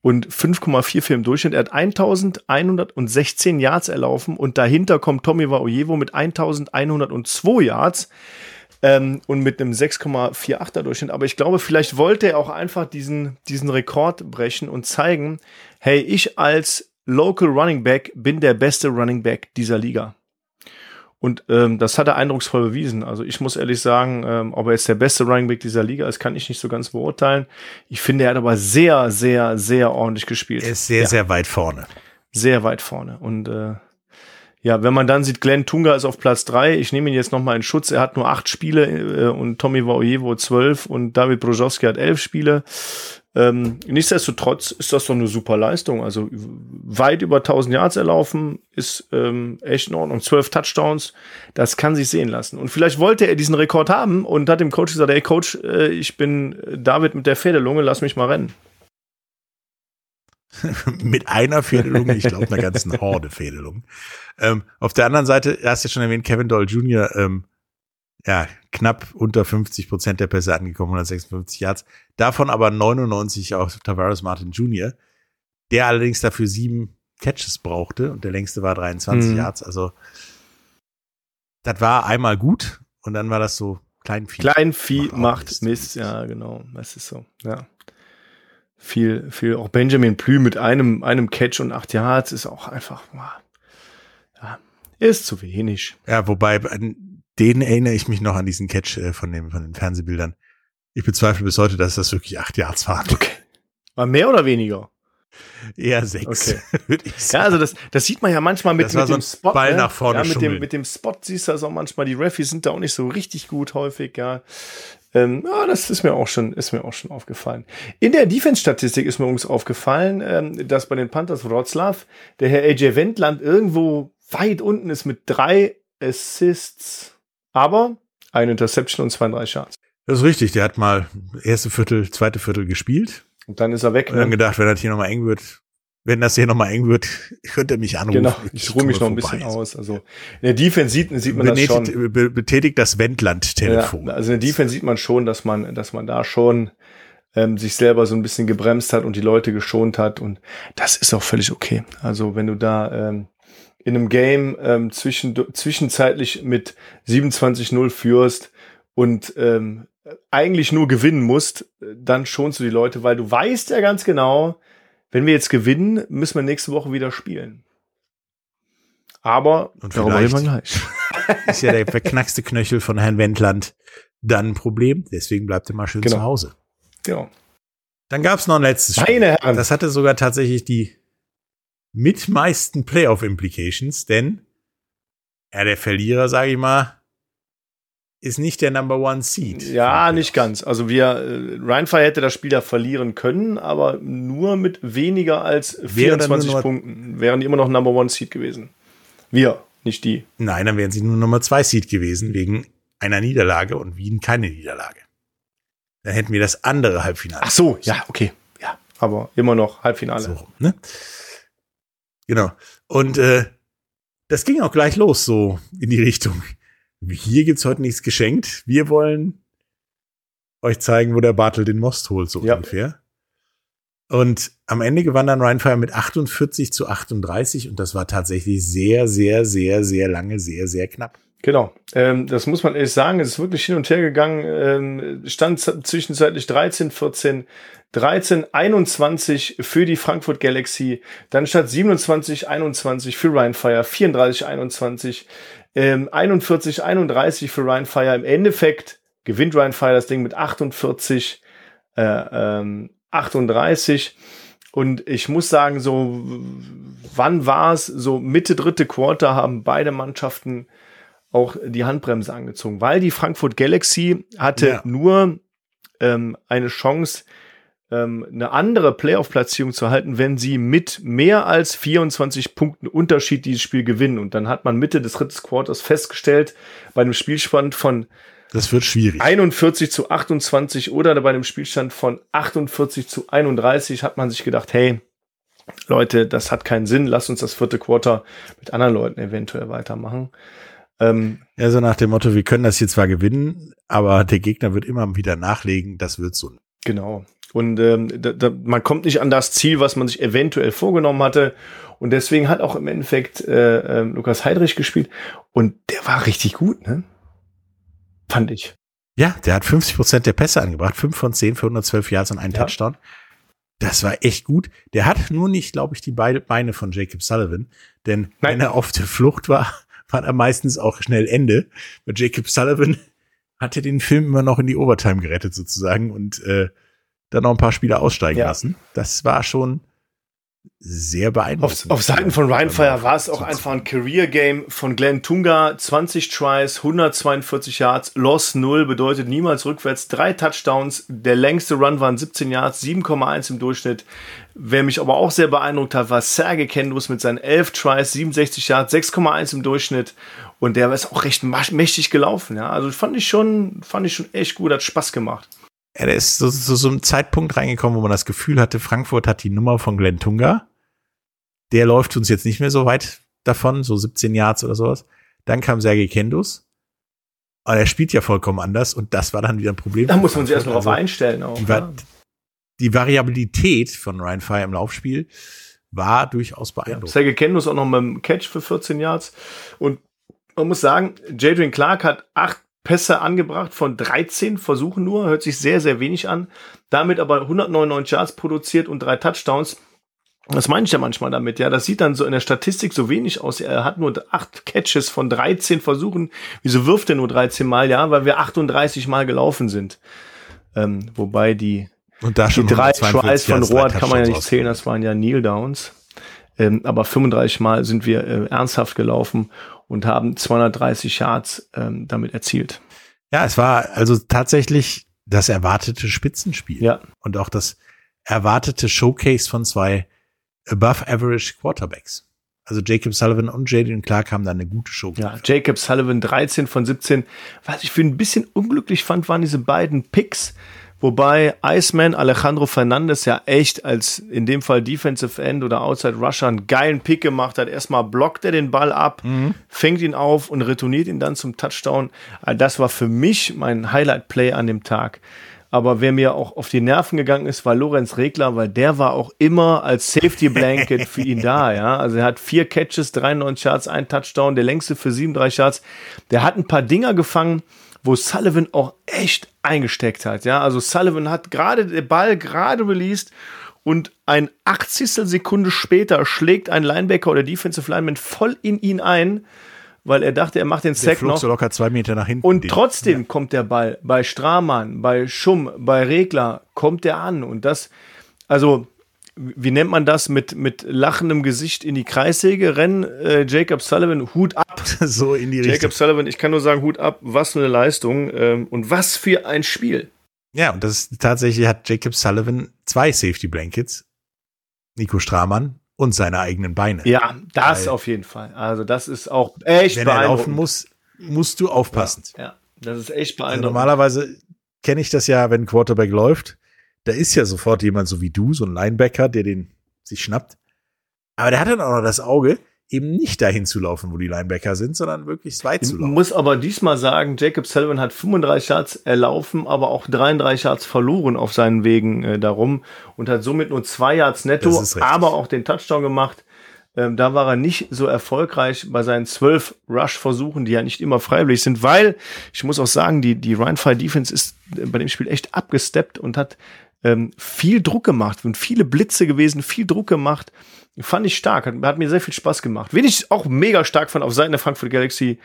Speaker 1: und 5,44 im Durchschnitt. Er hat 1116 Yards erlaufen und dahinter kommt Tommy Waoyevo mit 1102 Yards ähm, und mit einem 6,48er Durchschnitt. Aber ich glaube, vielleicht wollte er auch einfach diesen, diesen Rekord brechen und zeigen, hey, ich als Local Running Back bin der beste Running Back dieser Liga. Und ähm, das hat er eindrucksvoll bewiesen. Also ich muss ehrlich sagen, ähm, ob er jetzt der beste Running Back dieser Liga ist, kann ich nicht so ganz beurteilen. Ich finde, er hat aber sehr, sehr, sehr ordentlich gespielt.
Speaker 4: Er ist sehr,
Speaker 1: ja,
Speaker 4: sehr weit vorne.
Speaker 1: sehr weit vorne. Und äh, ja, wenn man dann sieht, Glenn Tunga ist auf Platz drei. Ich nehme ihn jetzt noch mal in Schutz. Er hat nur acht Spiele äh, und Tommy Waoyevo zwölf und David Brojowski hat elf Spiele. Ähm, nichtsdestotrotz ist das doch eine super Leistung. Also weit über 1000 Yards erlaufen ist ähm, echt in Ordnung. Zwölf Touchdowns, das kann sich sehen lassen. Und vielleicht wollte er diesen Rekord haben und hat dem Coach gesagt, ey Coach, äh, ich bin David mit der Federlunge, lass mich mal rennen.
Speaker 4: Mit einer Fädelung, ich glaube, einer ganzen Horde Fädelung. Ähm, auf der anderen Seite, du hast ja schon erwähnt, Kevin Doyle Jr., ähm, ja, knapp unter 50 Prozent der Pässe angekommen, 156 Yards. Davon aber 99 auf Tavares Martin Jr., der allerdings dafür sieben Catches brauchte und der längste war 23
Speaker 1: Mhm.
Speaker 4: Yards. Also, das war einmal gut und dann war das so Kleinvieh.
Speaker 1: Kleinvieh
Speaker 4: Macht
Speaker 1: macht
Speaker 4: Mist.
Speaker 1: Ja, genau. Das ist so, ja. Viel, viel, auch Benjamin Plü mit einem, einem Catch und acht Yards ist auch einfach, wow. ja, ist zu wenig.
Speaker 4: Ja, wobei, den erinnere ich mich noch an diesen Catch äh, von, dem, von den Fernsehbildern. Ich bezweifle bis heute, dass das wirklich acht Yards waren.
Speaker 1: Okay. War mehr oder weniger?
Speaker 4: Eher sechs,
Speaker 1: Okay.
Speaker 4: würde ich
Speaker 1: Ja,
Speaker 4: sagen.
Speaker 1: also das, das sieht man ja manchmal mit,
Speaker 4: Das
Speaker 1: mit
Speaker 4: so
Speaker 1: dem Spot.
Speaker 4: Ball
Speaker 1: ne?
Speaker 4: nach vorne
Speaker 1: ja, mit dem, mit dem Spot siehst du das auch manchmal. Die Refis sind da auch nicht so richtig gut häufig, ja. Ähm, ja, das ist mir auch schon, ist mir auch schon aufgefallen. In der Defense-Statistik ist mir übrigens aufgefallen, ähm, dass bei den Panthers Wroclaw der Herr AJ Wendland irgendwo weit unten ist mit drei Assists, aber eine Interception und 32 Yards.
Speaker 4: Das ist richtig, der hat mal erste Viertel, zweite Viertel gespielt
Speaker 1: Und dann ist er weg.
Speaker 4: und dann
Speaker 1: Ne?
Speaker 4: gedacht, wenn das hier nochmal eng wird, wenn das hier nochmal eng wird, könnt ihr mich anrufen.
Speaker 1: Genau, ich ruhe mich noch ein bisschen aus. Also in der Defense sieht, sieht man das schon.
Speaker 4: Betätigt, be- betätigt das Wendland-Telefon.
Speaker 1: Ja, also in der Defense sieht man schon, dass man, dass man da schon ähm, sich selber so ein bisschen gebremst hat und die Leute geschont hat und das ist auch völlig okay. Also wenn du da ähm, in einem Game ähm, zwischen, zwischenzeitlich mit 27-0 führst und ähm, eigentlich nur gewinnen musst, dann schonst du die Leute, weil du weißt ja ganz genau, wenn wir jetzt gewinnen, müssen wir nächste Woche wieder spielen. Aber
Speaker 4: Und
Speaker 1: darüber reden wir
Speaker 4: vielleicht-
Speaker 1: gleich.
Speaker 4: ist ja der verknackste Knöchel von Herrn Wendland dann ein Problem. Deswegen bleibt er mal schön
Speaker 1: Genau.
Speaker 4: zu Hause.
Speaker 1: Genau.
Speaker 4: Dann gab es noch ein letztes Spiel.
Speaker 1: Meine Herren.
Speaker 4: Das hatte sogar tatsächlich die mit meisten Playoff-Implications, denn ja, der Verlierer, sage ich mal, ist nicht der Number One Seed.
Speaker 1: Ja, nicht ganz. Also wir, äh, Rheinfire hätte das Spiel ja verlieren können, aber nur mit weniger als
Speaker 4: Wäre dann nur
Speaker 1: 24
Speaker 4: noch-
Speaker 1: Punkten. Wären die immer noch Number One Seed gewesen. Wir, nicht die.
Speaker 4: Nein, dann wären sie nur Nummer zwei Seed gewesen, wegen einer Niederlage und Wien keine Niederlage. Dann hätten wir das andere Halbfinale.
Speaker 1: Ach so, ja, okay. Ja, aber immer noch Halbfinale.
Speaker 4: So ne? Genau. Und äh, das ging auch gleich los, so in die Richtung. Hier gibt's heute nichts geschenkt. Wir wollen euch zeigen, wo der Bartel den Most holt, so
Speaker 1: Ja.
Speaker 4: ungefähr. Und am Ende gewann dann Rheinfire mit 48 zu 38 und das war tatsächlich sehr, sehr, sehr, sehr lange, sehr, sehr knapp.
Speaker 1: Genau. Ähm, das muss man ehrlich sagen. Es ist wirklich hin und her gegangen. Ähm, stand zwischenzeitlich 13, 14, 13, 21 für die Frankfurt Galaxy. Dann stand 27, 21 für Rheinfire, 34, 21, ähm, 41, 31 für Rheinfire. Im Endeffekt gewinnt Rheinfire das Ding mit 48, äh, ähm, 38. Und ich muss sagen, so, wann war es? So Mitte dritte Quarter haben beide Mannschaften auch die Handbremse angezogen, weil die Frankfurt Galaxy hatte
Speaker 4: Ja.
Speaker 1: nur ähm, eine Chance, ähm, eine andere Playoff-Platzierung zu halten, wenn sie mit mehr als 24 Punkten Unterschied dieses Spiel gewinnen. Und dann hat man Mitte des dritten Quarters festgestellt, bei einem Spielstand von
Speaker 4: Das wird schwierig.
Speaker 1: 41 zu 28 oder bei einem Spielstand von 48 zu 31 hat man sich gedacht, hey, Leute, das hat keinen Sinn, lasst uns das vierte Quarter mit anderen Leuten eventuell weitermachen. Ähm,
Speaker 4: Ja, so nach dem Motto, wir können das hier zwar gewinnen, aber der Gegner wird immer wieder nachlegen, das wird so.
Speaker 1: Genau. Und ähm, da, da, man kommt nicht an das Ziel, was man sich eventuell vorgenommen hatte. Und deswegen hat auch im Endeffekt äh, äh, Lukas Heidrich gespielt. Und der war richtig gut, ne? Fand ich.
Speaker 4: Ja, der hat 50 Prozent der Pässe angebracht, 5 von 10 für 112 Yards und einen
Speaker 1: Ja.
Speaker 4: Touchdown. Das war echt gut. Der hat nur nicht, glaube ich, die Beine von Jacob Sullivan, denn
Speaker 1: Nein.
Speaker 4: wenn er auf der Flucht war, war er meistens auch schnell Ende. Mit Jacob Sullivan hatte den Film immer noch in die Overtime gerettet sozusagen und äh, dann noch ein paar Spieler aussteigen
Speaker 1: Ja.
Speaker 4: lassen. Das war schon sehr beeindruckend.
Speaker 1: Auf, auf Seiten von Ryan Fire war es auch einfach ein Career-Game von Glenn Tunga. 20 Tries, 142 Yards, Loss 0 bedeutet niemals rückwärts. Drei Touchdowns, der längste Run waren 17 Yards, 7,1 im Durchschnitt. Wer mich aber auch sehr beeindruckt hat, war Sergei Kendus mit seinen 11 Tries, 67 Yards, 6,1 im Durchschnitt. Und der ist auch recht mächtig gelaufen. Ja. Also fand ich schon, fand ich schon echt gut, hat Spaß gemacht.
Speaker 4: Ja, der ist so, so, so einem Zeitpunkt reingekommen, wo man das Gefühl hatte, Frankfurt hat die Nummer von Glenn Tunga. Der läuft uns jetzt nicht mehr so weit davon, so 17 Yards oder sowas. Dann kam Sergei Kendus. Aber er spielt ja vollkommen anders und das war dann wieder ein Problem.
Speaker 1: Da muss man sich erstmal drauf
Speaker 4: Also,
Speaker 1: einstellen. Auch,
Speaker 4: die,
Speaker 1: ja.
Speaker 4: die Variabilität von Ryan Fire im Laufspiel war durchaus beeindruckend.
Speaker 1: Sergei Kendus auch noch mit dem Catch für 14 Yards. Und man muss sagen, Jadrian Clark hat acht Pässe angebracht von 13 Versuchen nur. Hört sich sehr, sehr wenig an. Damit aber 199 Yards produziert und drei Touchdowns. Das meine ich ja manchmal damit, ja. Das sieht dann so in der Statistik so wenig aus. Er hat nur acht Catches von 13 Versuchen. Wieso wirft er nur 13 Mal? Ja, weil wir 38 Mal gelaufen sind. Ähm, wobei die,
Speaker 4: Und da
Speaker 1: die
Speaker 4: schon
Speaker 1: drei
Speaker 4: 142
Speaker 1: Tries von
Speaker 4: drei
Speaker 1: Rohr kann man ja nicht zählen, das waren ja Kneel Downs. Ähm, aber 35 Mal sind wir äh, ernsthaft gelaufen und haben 230 Yards ähm, damit erzielt.
Speaker 4: Ja, es war also tatsächlich das erwartete Spitzenspiel.
Speaker 1: Ja.
Speaker 4: Und auch das erwartete Showcase von zwei above average Quarterbacks. Also Jacob Sullivan und Jaden Clark haben da eine gute Show
Speaker 1: Ja. Jacob Sullivan 13 von 17. Was ich für ein bisschen unglücklich fand, waren diese beiden Picks, wobei Iceman Alejandro Fernandez ja echt als in dem Fall Defensive End oder Outside Rusher einen geilen Pick gemacht hat. Erstmal blockt er den Ball ab, fängt ihn auf und retourniert ihn dann zum Touchdown. Das war für mich mein Highlight Play an dem Tag. Aber wer mir auch auf die Nerven gegangen ist, war Lorenz Regler, weil der war auch immer als Safety Blanket für ihn da, ja. Also er hat vier Catches, 93 Yards, ein Touchdown, der längste für 37 Yards. Der hat ein paar Dinger gefangen, wo Sullivan auch echt eingesteckt hat, ja. Also Sullivan hat gerade den Ball gerade released und ein 80. Sekunde später schlägt ein Linebacker oder Defensive Lineman voll in ihn ein, weil er dachte, er macht den
Speaker 4: Der
Speaker 1: Sack
Speaker 4: flog
Speaker 1: noch.
Speaker 4: so locker zwei Meter nach hinten.
Speaker 1: Und
Speaker 4: Den-
Speaker 1: trotzdem kommt der Ball bei Stramann, bei Schumm, bei Regler, kommt der an. Und das, also, wie nennt man das? Mit, mit lachendem Gesicht in die Kreissäge rennen. Äh, Jacob Sullivan, Hut ab.
Speaker 4: so in die Richtung.
Speaker 1: Jacob Sullivan, ich kann nur sagen, Hut ab. Was für eine Leistung. Ähm, und was für ein Spiel.
Speaker 4: Ja, und das ist, tatsächlich hat Jacob Sullivan zwei Safety Blankets. Nico Stramann und seine eigenen Beine.
Speaker 1: Ja, das
Speaker 4: Geil.
Speaker 1: auf jeden Fall. Also, das ist auch echt
Speaker 4: Wenn er
Speaker 1: beeindruckend.
Speaker 4: laufen muss, musst du aufpassen.
Speaker 1: Ja, das ist echt
Speaker 4: Also
Speaker 1: beeindruckend.
Speaker 4: normalerweise kenne ich das ja, wenn ein Quarterback läuft, da ist ja sofort jemand so wie du, so ein Linebacker, der den sich schnappt. Aber der hat dann auch noch das Auge, eben nicht dahin zu laufen, wo die Linebacker sind, sondern wirklich weit zu
Speaker 1: Ich
Speaker 4: laufen.
Speaker 1: muss aber diesmal sagen, Jacob Sullivan hat 35 Yards erlaufen, aber auch 33 Yards verloren auf seinen Wegen äh, darum und hat somit nur zwei Yards netto, aber auch den Touchdown gemacht. Ähm, da war er nicht so erfolgreich bei seinen zwölf Rush-Versuchen, die ja nicht immer freiwillig sind, weil ich muss auch sagen, die, die Ryan-Fire Defense ist äh, bei dem Spiel echt abgesteppt und hat ähm, viel Druck gemacht und viele Blitze gewesen, viel Druck gemacht. Fand ich stark, hat, hat mir sehr viel Spaß gemacht. Wen ich auch mega stark fand auf Seiten der Frankfurt Galaxy,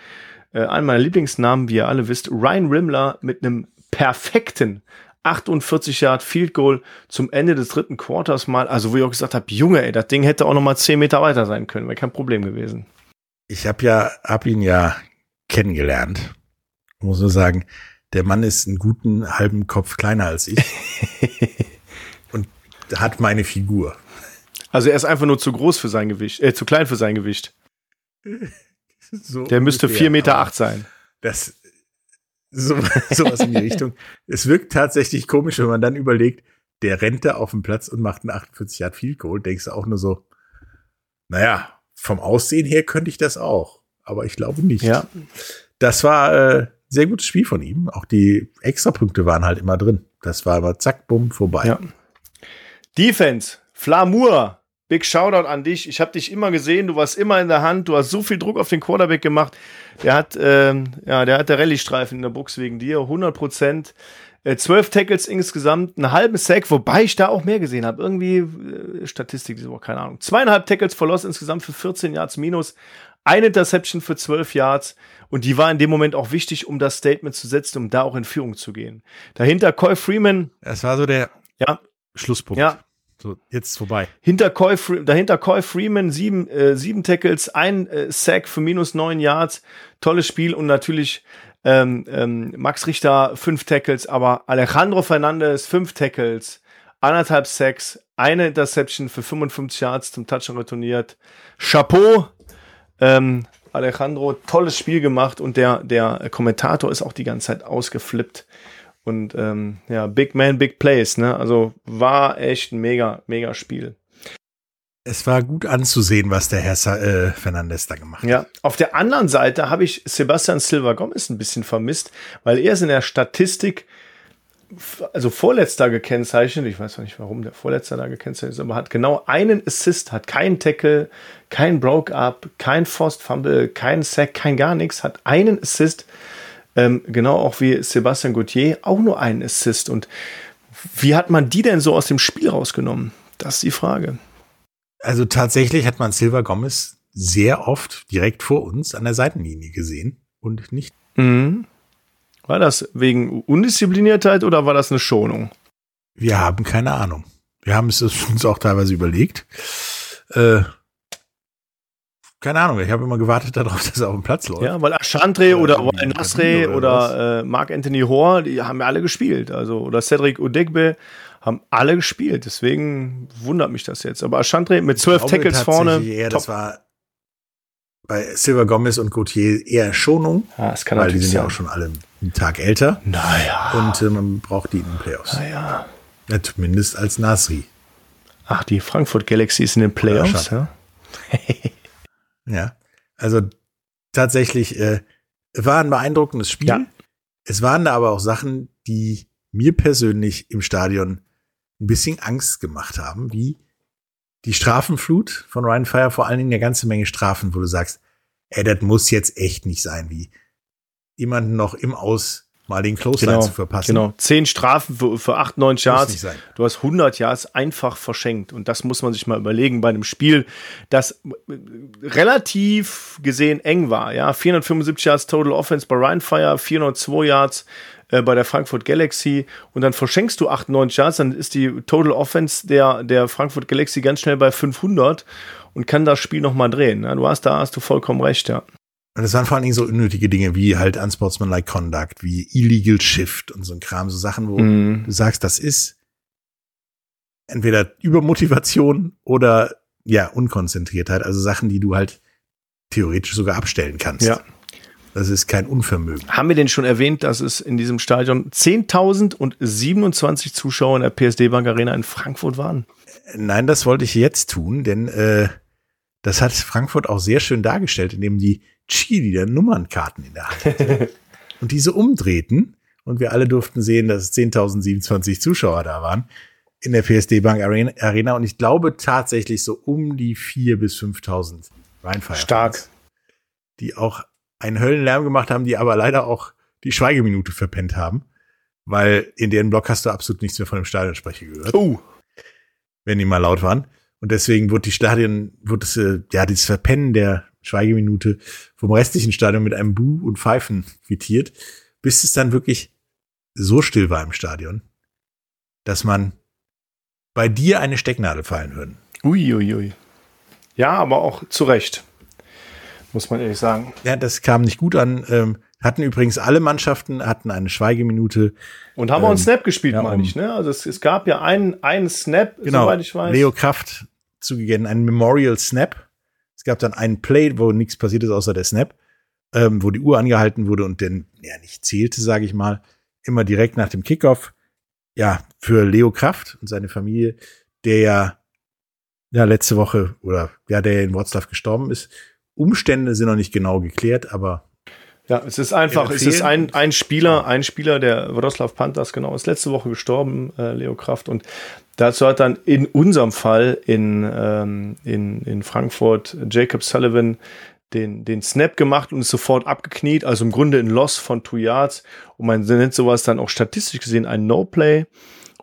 Speaker 1: äh, einen meiner Lieblingsnamen, wie ihr alle wisst, Ryan Rimmler mit einem perfekten 48 Yard Field Goal zum Ende des dritten Quarters mal. Also wo ich auch gesagt habe, Junge, ey, das Ding hätte auch noch mal 10 Meter weiter sein können, wäre kein Problem gewesen.
Speaker 4: Ich habe ja, hab ihn ja kennengelernt. Muss nur sagen, der Mann ist einen guten halben Kopf kleiner als ich. Und hat meine Figur.
Speaker 1: Also er ist einfach nur zu groß für sein Gewicht, äh, zu klein für sein Gewicht.
Speaker 4: So
Speaker 1: Der müsste
Speaker 4: ungefähr,
Speaker 1: 4,8 Meter acht sein.
Speaker 4: Das, so, sowas in die Richtung. Es wirkt tatsächlich komisch, wenn man dann überlegt, der rennt da auf dem Platz und macht einen 48 Yard Field Goal. Denkst du auch nur so, naja, vom Aussehen her könnte ich das auch. Aber ich glaube nicht.
Speaker 1: Ja.
Speaker 4: Das war äh, sehr gutes Spiel von ihm. Auch die Extrapunkte waren halt immer drin. Das war aber zack, bumm, vorbei.
Speaker 1: Ja. Defense, Flamur. Big Shoutout an dich. Ich habe dich immer gesehen. Du warst immer in der Hand. Du hast so viel Druck auf den Quarterback gemacht. Der hat, ähm, ja, der hat der Rallye-Streifen in der Box wegen dir. 100 Prozent. Äh, Zwölf Tackles insgesamt, einen halben Sack, wobei ich da auch mehr gesehen habe. Irgendwie äh, Statistik keine Ahnung. Zweieinhalb Tackles verlost insgesamt für 14 Yards minus. Eine Interception für 12 Yards. Und die war in dem Moment auch wichtig, um das Statement zu setzen, um da auch in Führung zu gehen. Dahinter Coy Freeman.
Speaker 4: Das war so der
Speaker 1: Ja,
Speaker 4: Schlusspunkt.
Speaker 1: ja,
Speaker 4: So, jetzt vorbei.
Speaker 1: hinter Coy, dahinter Coy Freeman, sieben, äh, sieben Tackles, ein äh, Sack für minus neun Yards. Tolles Spiel und natürlich ähm, ähm, Max Richter, fünf Tackles, aber Alejandro Fernandez, fünf Tackles, anderthalb Sacks, eine Interception für 55 Yards zum Touchdown retourniert. Chapeau, ähm, Alejandro, tolles Spiel gemacht und der, der Kommentator ist auch die ganze Zeit ausgeflippt. Und ähm, ja, Big Man, Big Plays, ne? Also war echt ein mega, mega Spiel.
Speaker 4: Es war gut anzusehen, was der Herr Sa äh, Fernandes da gemacht hat.
Speaker 1: Ja, auf der anderen Seite habe ich Sebastian Silva Gomez ein bisschen vermisst, weil er ist in der Statistik also vorletzter gekennzeichnet. Ich weiß noch nicht, warum der vorletzter da gekennzeichnet ist, aber hat genau einen Assist, hat keinen Tackle, kein Broke-Up, kein Forced Fumble, kein Sack, kein gar nichts, hat einen Assist. Ähm, genau auch wie Sebastian Gauthier, auch nur einen Assist. Und wie hat man die denn so aus dem Spiel rausgenommen? Das ist die Frage.
Speaker 4: Also tatsächlich hat man Silva Gomez sehr oft direkt vor uns an der Seitenlinie gesehen und nicht.
Speaker 1: Mhm. War das wegen Undiszipliniertheit oder war das eine Schonung?
Speaker 4: Wir haben keine Ahnung. Wir haben es uns auch teilweise überlegt. Äh, keine Ahnung, ich habe immer gewartet darauf, dass er auf dem Platz läuft.
Speaker 1: Ja, weil Ashantre oder Wayne
Speaker 4: Kabine
Speaker 1: Nasre
Speaker 4: oder
Speaker 1: oder äh, Mark Anthony Hoare, die haben ja alle gespielt. Also, oder Cedric Udegbe haben alle gespielt. Deswegen wundert mich das jetzt. Aber Ashantre mit zwölf Tackles vorne.
Speaker 4: Eher, das
Speaker 1: top.
Speaker 4: war bei Silva Gomez und Gauthier eher Schonung,
Speaker 1: das kann
Speaker 4: weil die sind ja
Speaker 1: sein.
Speaker 4: auch schon alle einen Tag älter
Speaker 1: Naja.
Speaker 4: und äh, man braucht die in den Playoffs.
Speaker 1: naja.
Speaker 4: Ja, zumindest als Nasri.
Speaker 1: Ach, die Frankfurt Galaxy ist in den Playoffs,
Speaker 4: Ja,
Speaker 1: ja?
Speaker 4: Ja, also tatsächlich äh, war ein beeindruckendes Spiel.
Speaker 1: Ja.
Speaker 4: Es waren da aber auch Sachen, die mir persönlich im Stadion ein bisschen Angst gemacht haben, wie die Strafenflut von Ryan Fire, vor allen Dingen eine ganze Menge Strafen, wo du sagst, ey, das muss jetzt echt nicht sein, wie jemanden noch im Aus mal den Clothesline
Speaker 1: Genau,
Speaker 4: zu verpassen.
Speaker 1: genau. Zehn Strafen für, für acht, neun Yards. Du hast 100 Yards einfach verschenkt. Und das muss man sich mal überlegen bei einem Spiel, das äh, relativ gesehen eng war. Ja, 475 Yards Total Offense bei Ryan Fire, 402 Yards äh, bei der Frankfurt Galaxy. Und dann verschenkst du 98 Yards, dann ist die Total Offense der, der Frankfurt Galaxy ganz schnell bei 500 und kann das Spiel nochmal drehen. Ja, du hast, da hast du vollkommen recht, ja.
Speaker 4: Und es waren vor allen Dingen so unnötige Dinge wie halt unsportsmanlike conduct, wie illegal shift und so ein Kram, so Sachen, wo
Speaker 1: Mhm.
Speaker 4: du sagst, das ist entweder Übermotivation oder ja, Unkonzentriertheit, also Sachen, die du halt theoretisch sogar abstellen kannst.
Speaker 1: Ja.
Speaker 4: Das ist kein Unvermögen.
Speaker 1: Haben wir denn schon erwähnt, dass es in diesem Stadion 10.027 Zuschauer in der PSD Bank Arena in Frankfurt waren?
Speaker 4: Nein, das wollte ich jetzt tun, denn äh, das hat Frankfurt auch sehr schön dargestellt, indem die Cheerleader Nummernkarten in der Hand hatten und diese umdrehten und wir alle durften sehen, dass es 10.027 Zuschauer da waren in der PSD Bank Arena, und ich glaube tatsächlich so um die 4.000 bis 5.000 Rheinfire.
Speaker 1: Stark.
Speaker 4: Die auch einen Höllenlärm gemacht haben, die aber leider auch die Schweigeminute verpennt haben, weil in deren Block hast du absolut nichts mehr von dem Stadionsprecher gehört
Speaker 1: Oh,
Speaker 4: wenn die mal laut waren. Und deswegen wurde die Stadion, wurde es, äh, ja, dieses Verpennen der Schweigeminute vom restlichen Stadion mit einem Buh und Pfeifen quittiert, bis es dann wirklich so still war im Stadion, dass man bei dir eine Stecknadel fallen hören.
Speaker 1: Uiuiui. Ui. Ja, aber auch zu Recht. Muss man ehrlich sagen.
Speaker 4: Ja, das kam nicht gut an. Ähm, Hatten übrigens alle Mannschaften hatten eine Schweigeminute.
Speaker 1: Und haben auch einen
Speaker 4: Ähm,
Speaker 1: Snap gespielt,
Speaker 4: ja,
Speaker 1: meine
Speaker 4: um-
Speaker 1: ich, ne? Also es, es gab ja einen, einen Snap,
Speaker 4: Genau.
Speaker 1: soweit ich weiß.
Speaker 4: Leo Kraft zugegeben, ein Memorial Snap. Es gab dann einen Play, wo nichts passiert ist außer der Snap, ähm, wo die Uhr angehalten wurde und dann ja nicht zählte, sage ich mal, immer direkt nach dem Kickoff. Ja, für Leo Kraft und seine Familie, der ja ja letzte Woche oder ja der in Wroclaw gestorben ist. Umstände sind noch nicht genau geklärt, aber
Speaker 1: Ja, es ist einfach, es ist ein, ein Spieler, ein Spieler der Wroclaw Panthers, genau, ist letzte Woche gestorben, äh, Leo Kraft. Und dazu hat dann in unserem Fall in, ähm, in, in Frankfurt Jacob Sullivan den, den Snap gemacht und ist sofort abgekniet. Also im Grunde ein Loss von two Yards. Und man nennt sowas dann auch statistisch gesehen ein No-Play.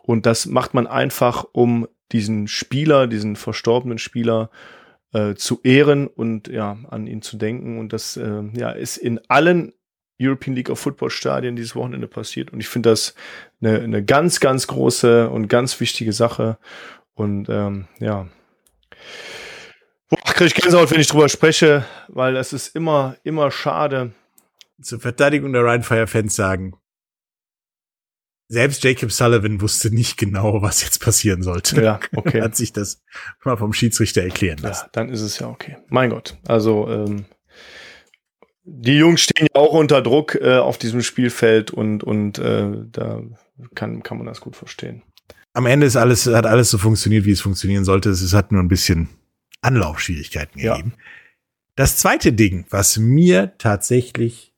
Speaker 1: Und das macht man einfach, um diesen Spieler, diesen verstorbenen Spieler äh, zu ehren und ja, an ihn zu denken. Und das äh, ja, ist in allen European League of Football Stadien dieses Wochenende passiert. Und ich finde das eine, eine ganz, ganz große und ganz wichtige Sache. Und ähm, ja. Boah, kriege ich Gänsehaut, wenn ich drüber spreche, weil das ist immer, immer schade.
Speaker 4: zur Verteidigung der Rheinfire-Fans sagen, selbst Jacob Sullivan wusste nicht genau, was jetzt passieren sollte.
Speaker 1: Ja, okay.
Speaker 4: Hat sich das mal vom Schiedsrichter erklären lassen.
Speaker 1: Ja, dann ist es ja okay. Mein Gott. Also ähm, die Jungs stehen ja auch unter Druck äh, auf diesem Spielfeld und, und äh, da kann, kann man das gut verstehen.
Speaker 4: Am Ende ist alles, hat alles so funktioniert, wie es funktionieren sollte. Es hat nur ein bisschen Anlaufschwierigkeiten
Speaker 1: Ja.
Speaker 4: gegeben. Das zweite Ding, was mir tatsächlich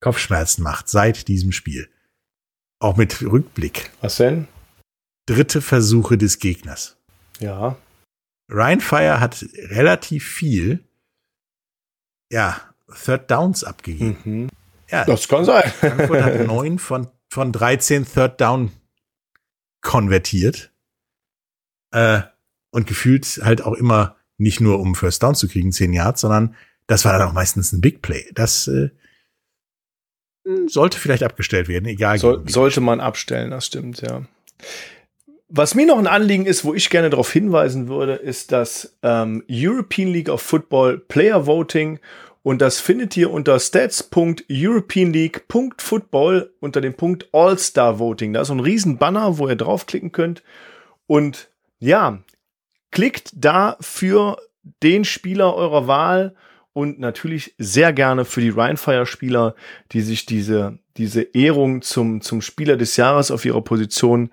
Speaker 4: Kopfschmerzen macht seit diesem Spiel, auch mit Rückblick,
Speaker 1: Was denn?
Speaker 4: dritte Versuche des Gegners.
Speaker 1: Ja.
Speaker 4: Ryan Fire hat relativ viel, ja, Third Downs abgegeben.
Speaker 1: Mhm.
Speaker 4: Ja,
Speaker 1: Das kann sein.
Speaker 4: Frankfurt hat neun von, von 13 Third Down konvertiert. Äh, und gefühlt halt auch immer nicht nur um First Down zu kriegen, 10 Yards, sondern das war dann auch meistens ein Big Play. Das äh, sollte vielleicht abgestellt werden, egal.
Speaker 1: Soll, sollte man abstellen, das stimmt, ja. Was mir noch ein Anliegen ist, wo ich gerne darauf hinweisen würde, ist das ähm, European League of Football Player Voting. Und das findet ihr unter stats.europeanleague.football unter dem Punkt All-Star Voting. Da ist so ein riesen Banner, wo ihr draufklicken könnt. Und ja, klickt da für den Spieler eurer Wahl und natürlich sehr gerne für die Rheinfire-Spieler, die sich diese, diese Ehrung zum, zum Spieler des Jahres auf ihrer Position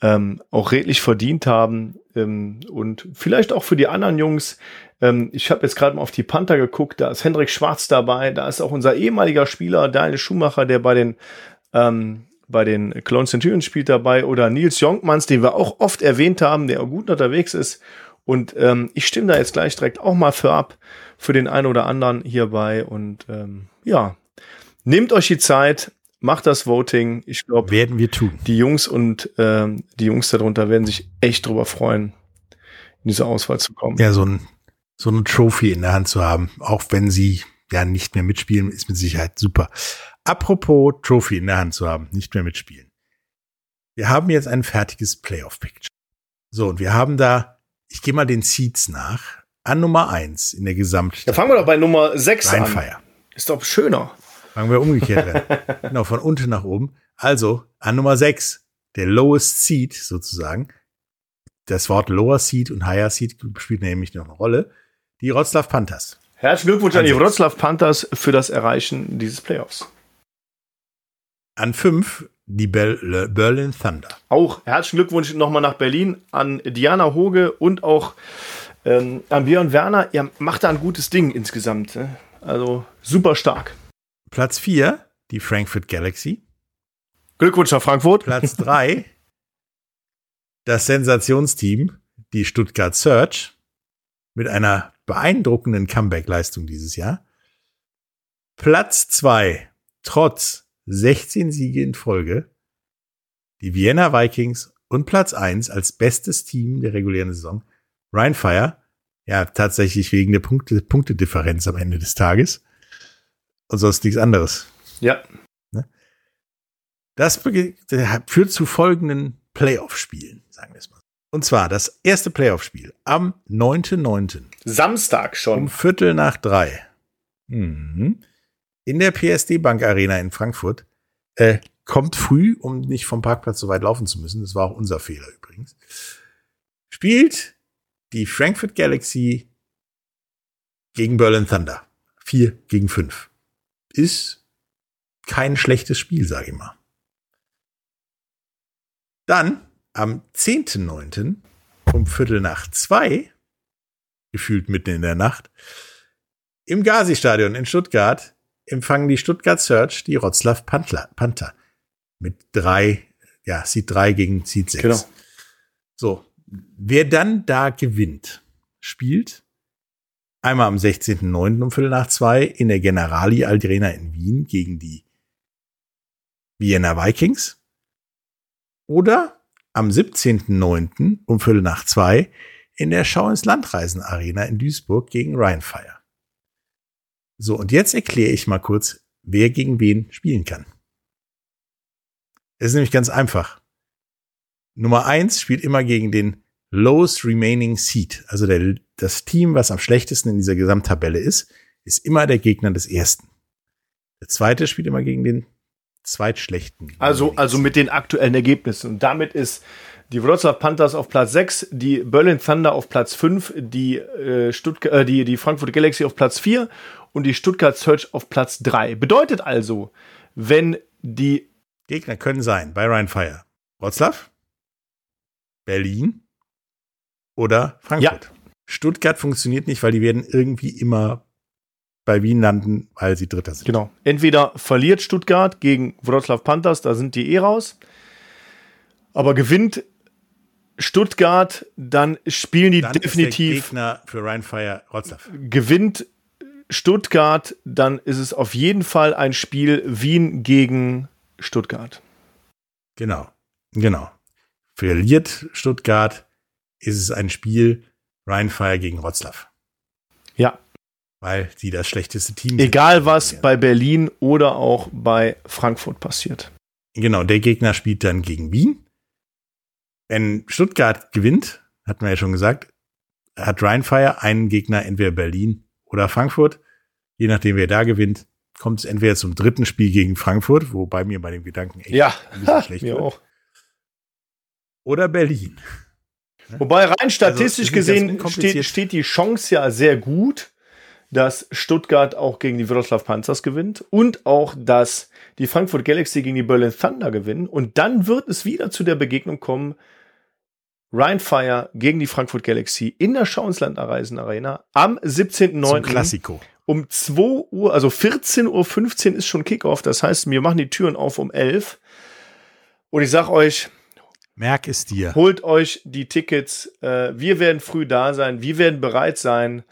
Speaker 1: ähm, auch redlich verdient haben. Ähm, und vielleicht auch für die anderen Jungs. Ähm, ich habe jetzt gerade mal auf die Panther geguckt, da ist Hendrik Schwarz dabei, da ist auch unser ehemaliger Spieler Daniel Schumacher, der bei den ähm, bei den Clone Centurions spielt dabei oder Nils Jonkmans, den wir auch oft erwähnt haben, der auch gut unterwegs ist. Und ähm, ich stimme da jetzt gleich direkt auch mal für ab, für den einen oder anderen hierbei. Und ähm, ja, nehmt euch die Zeit, macht das Voting. Ich glaube,
Speaker 4: Werden wir tun.
Speaker 1: die Jungs und ähm, die Jungs darunter werden sich echt drüber freuen, in diese Auswahl zu kommen.
Speaker 4: Ja, so ein, so eine Trophy in der Hand zu haben, auch wenn sie ja nicht mehr mitspielen, ist mit Sicherheit super. Apropos Trophy in der Hand zu haben, nicht mehr mitspielen. Wir haben jetzt ein fertiges Playoff-Picture. So, und wir haben da, ich gehe mal den Seeds nach, an Nummer eins in der
Speaker 1: Da
Speaker 4: Gesamt
Speaker 1: fangen wir doch bei Nummer 6 an.
Speaker 4: Rheinfire.
Speaker 1: Ist doch schöner.
Speaker 4: Fangen wir umgekehrt an. genau, von unten nach oben. Also, an Nummer sechs der Lowest Seed sozusagen. Das Wort Lower Seed und Higher Seed spielt nämlich noch eine Rolle. Die Wroclaw Panthers.
Speaker 1: Herzlichen Glückwunsch an die
Speaker 4: Ansatz.
Speaker 1: Wroclaw Panthers für das Erreichen dieses Playoffs.
Speaker 4: An fünf die Bel Berlin Thunder.
Speaker 1: Auch herzlichen Glückwunsch nochmal nach Berlin an Diana Hoge und auch ähm, an Björn Werner. Ihr macht da ein gutes Ding insgesamt. Ne? Also super stark.
Speaker 4: Platz vier die Frankfurt Galaxy.
Speaker 1: Glückwunsch nach Frankfurt.
Speaker 4: Platz drei das Sensationsteam, die Stuttgart Search, mit einer beeindruckenden Comeback-Leistung dieses Jahr. Platz zwei trotz 16 Siege in Folge, die Vienna Vikings und Platz eins als bestes Team der regulären Saison, Ryan Fire, ja, tatsächlich wegen der Punkte, Punktedifferenz am Ende des Tages. Und sonst nichts anderes.
Speaker 1: Ja.
Speaker 4: Das bege- führt zu folgenden Playoff-Spielen, sagen wir es mal. Und zwar das erste Playoff-Spiel am 9.9.
Speaker 1: Samstag
Speaker 4: um
Speaker 1: schon.
Speaker 4: Viertel nach drei. Mhm. in der PSD Bank Arena in Frankfurt. Äh, kommt früh, um nicht vom Parkplatz so weit laufen zu müssen. Das war auch unser Fehler übrigens. Spielt die Frankfurt Galaxy gegen Berlin Thunder. Vier gegen fünf. Ist kein schlechtes Spiel, sage ich mal. Dann am 10.9. um Viertel nach zwei, gefühlt mitten in der Nacht, im Gazi-Stadion in Stuttgart empfangen die Stuttgart Search die Wroclaw Panther mit drei, ja, Seed drei gegen Seed sechs.
Speaker 1: Genau.
Speaker 4: So, wer dann da gewinnt, spielt einmal am 16.09. um Viertel nach zwei in der Generali Arena in Wien gegen die Vienna Vikings oder am 17.09. um Viertel nach zwei in der Schau ins Landreisen Arena in Duisburg gegen Rheinfire. So, und jetzt erkläre ich mal kurz, wer gegen wen spielen kann. Es ist nämlich ganz einfach. Nummer eins spielt immer gegen den lowest remaining seed. Also der, das Team, was am schlechtesten in dieser Gesamttabelle ist, ist immer der Gegner des ersten. Der zweite spielt immer gegen den zweitschlechten.
Speaker 1: Also, also mit den aktuellen Ergebnissen. Und damit ist die Wroclaw Panthers auf Platz 6, die Berlin Thunder auf Platz 5, die, äh, Stuttgart, äh, die, die Frankfurt Galaxy auf Platz 4 und die Stuttgart Search auf Platz 3. Bedeutet also, wenn die
Speaker 4: Gegner können sein bei Ryan Fire. Wroclaw, Berlin oder Frankfurt.
Speaker 1: Ja.
Speaker 4: Stuttgart funktioniert nicht, weil die werden irgendwie immer bei Wien landen, weil sie Dritter sind.
Speaker 1: Genau. Entweder verliert Stuttgart gegen Wroclaw Panthers, da sind die eh raus. Aber gewinnt Stuttgart, dann spielen die
Speaker 4: Dann ist der
Speaker 1: definitiv.
Speaker 4: Gegner für Ryan Fire Wroclaw.
Speaker 1: gewinnt Stuttgart, dann ist es auf jeden Fall ein Spiel Wien gegen Stuttgart.
Speaker 4: Genau. Genau. Verliert Stuttgart, ist es ein Spiel Ryan Fire gegen Wroclaw.
Speaker 1: Ja,
Speaker 4: Weil die das schlechteste Team sind.
Speaker 1: egal was bei Berlin oder auch bei Frankfurt passiert.
Speaker 4: Genau, der Gegner spielt dann gegen Wien. Wenn Stuttgart gewinnt, hatten wir ja schon gesagt, hat Rheinfire einen Gegner entweder Berlin oder Frankfurt. Je nachdem, wer da gewinnt, kommt es entweder zum dritten Spiel gegen Frankfurt, wobei mir bei dem Gedanken echt
Speaker 1: Ja,
Speaker 4: ein bisschen schlecht
Speaker 1: mir
Speaker 4: wird.
Speaker 1: auch.
Speaker 4: Oder Berlin.
Speaker 1: Wobei rein statistisch
Speaker 4: ist nicht ganz
Speaker 1: gesehen steht, steht die Chance ja sehr gut, dass Stuttgart auch gegen die Wroclaw Panzers gewinnt und auch, dass die Frankfurt Galaxy gegen die Berlin Thunder gewinnen. Und dann wird es wieder zu der Begegnung kommen, Ryan Fire gegen die Frankfurt Galaxy in der Schauensland Reisen Arena am
Speaker 4: Zum
Speaker 1: 17.09.
Speaker 4: Klassiko.
Speaker 1: um 2 Uhr, also 14.15 Uhr ist schon Kickoff. Das heißt, wir machen die Türen auf um 11. Und ich sag euch,
Speaker 4: Merk es dir.
Speaker 1: holt euch die Tickets. Äh, wir werden früh da sein. Wir werden bereit sein.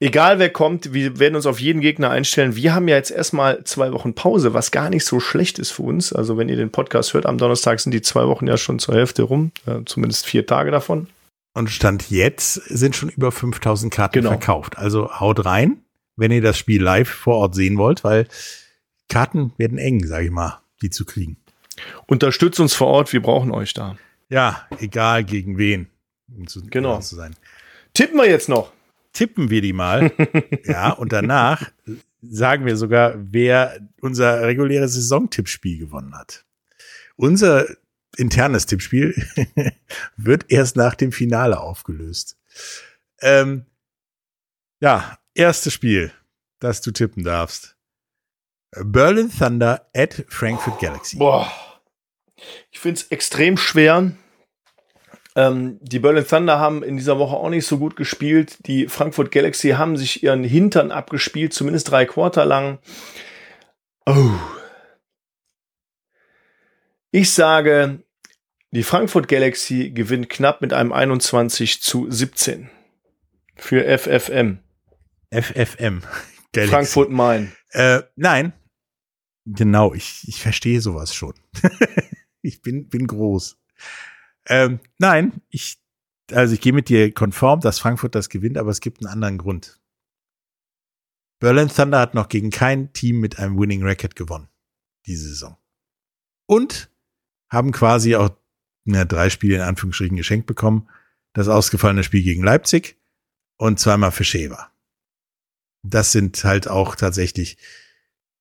Speaker 1: Egal wer kommt, wir werden uns auf jeden Gegner einstellen. Wir haben ja jetzt erstmal zwei Wochen Pause, was gar nicht so schlecht ist für uns. Also wenn ihr den Podcast hört, am Donnerstag sind die zwei Wochen ja schon zur Hälfte rum. Äh, zumindest vier Tage davon.
Speaker 4: Und Stand jetzt sind schon über 5000 Karten
Speaker 1: Genau.
Speaker 4: verkauft. Also haut rein, wenn ihr das Spiel live vor Ort sehen wollt, weil Karten werden eng, sage ich mal, die zu kriegen.
Speaker 1: Unterstützt uns vor Ort, wir brauchen euch da.
Speaker 4: Ja, egal gegen wen. Um zu,
Speaker 1: Genau.
Speaker 4: genau zu sein.
Speaker 1: Tippen wir jetzt noch.
Speaker 4: Tippen wir die mal. ja, und danach sagen wir sogar, wer unser reguläres Saisontippspiel gewonnen hat. Unser internes Tippspiel wird erst nach dem Finale aufgelöst. Ähm, ja, erstes Spiel, das du tippen darfst. Berlin Thunder at Frankfurt Galaxy.
Speaker 1: Boah. Ich finde es extrem schwer. Ähm, die Berlin Thunder haben in dieser Woche auch nicht so gut gespielt. Die Frankfurt Galaxy haben sich ihren Hintern abgespielt, zumindest drei Quarter lang. Oh. Ich sage, die Frankfurt Galaxy gewinnt knapp mit einem 21 zu 17 für FFM.
Speaker 4: FFM. Galaxy.
Speaker 1: Frankfurt Main.
Speaker 4: Äh, nein. Genau, ich, ich verstehe sowas schon. ich bin, bin groß. Ähm, nein, ich, also ich gehe mit dir konform, dass Frankfurt das gewinnt, aber es gibt einen anderen Grund. Berlin Thunder hat noch gegen kein Team mit einem Winning Record gewonnen. Diese Saison. Und haben quasi auch na, drei Spiele in Anführungsstrichen geschenkt bekommen. Das ausgefallene Spiel gegen Leipzig und zweimal für Schewa. Das sind halt auch tatsächlich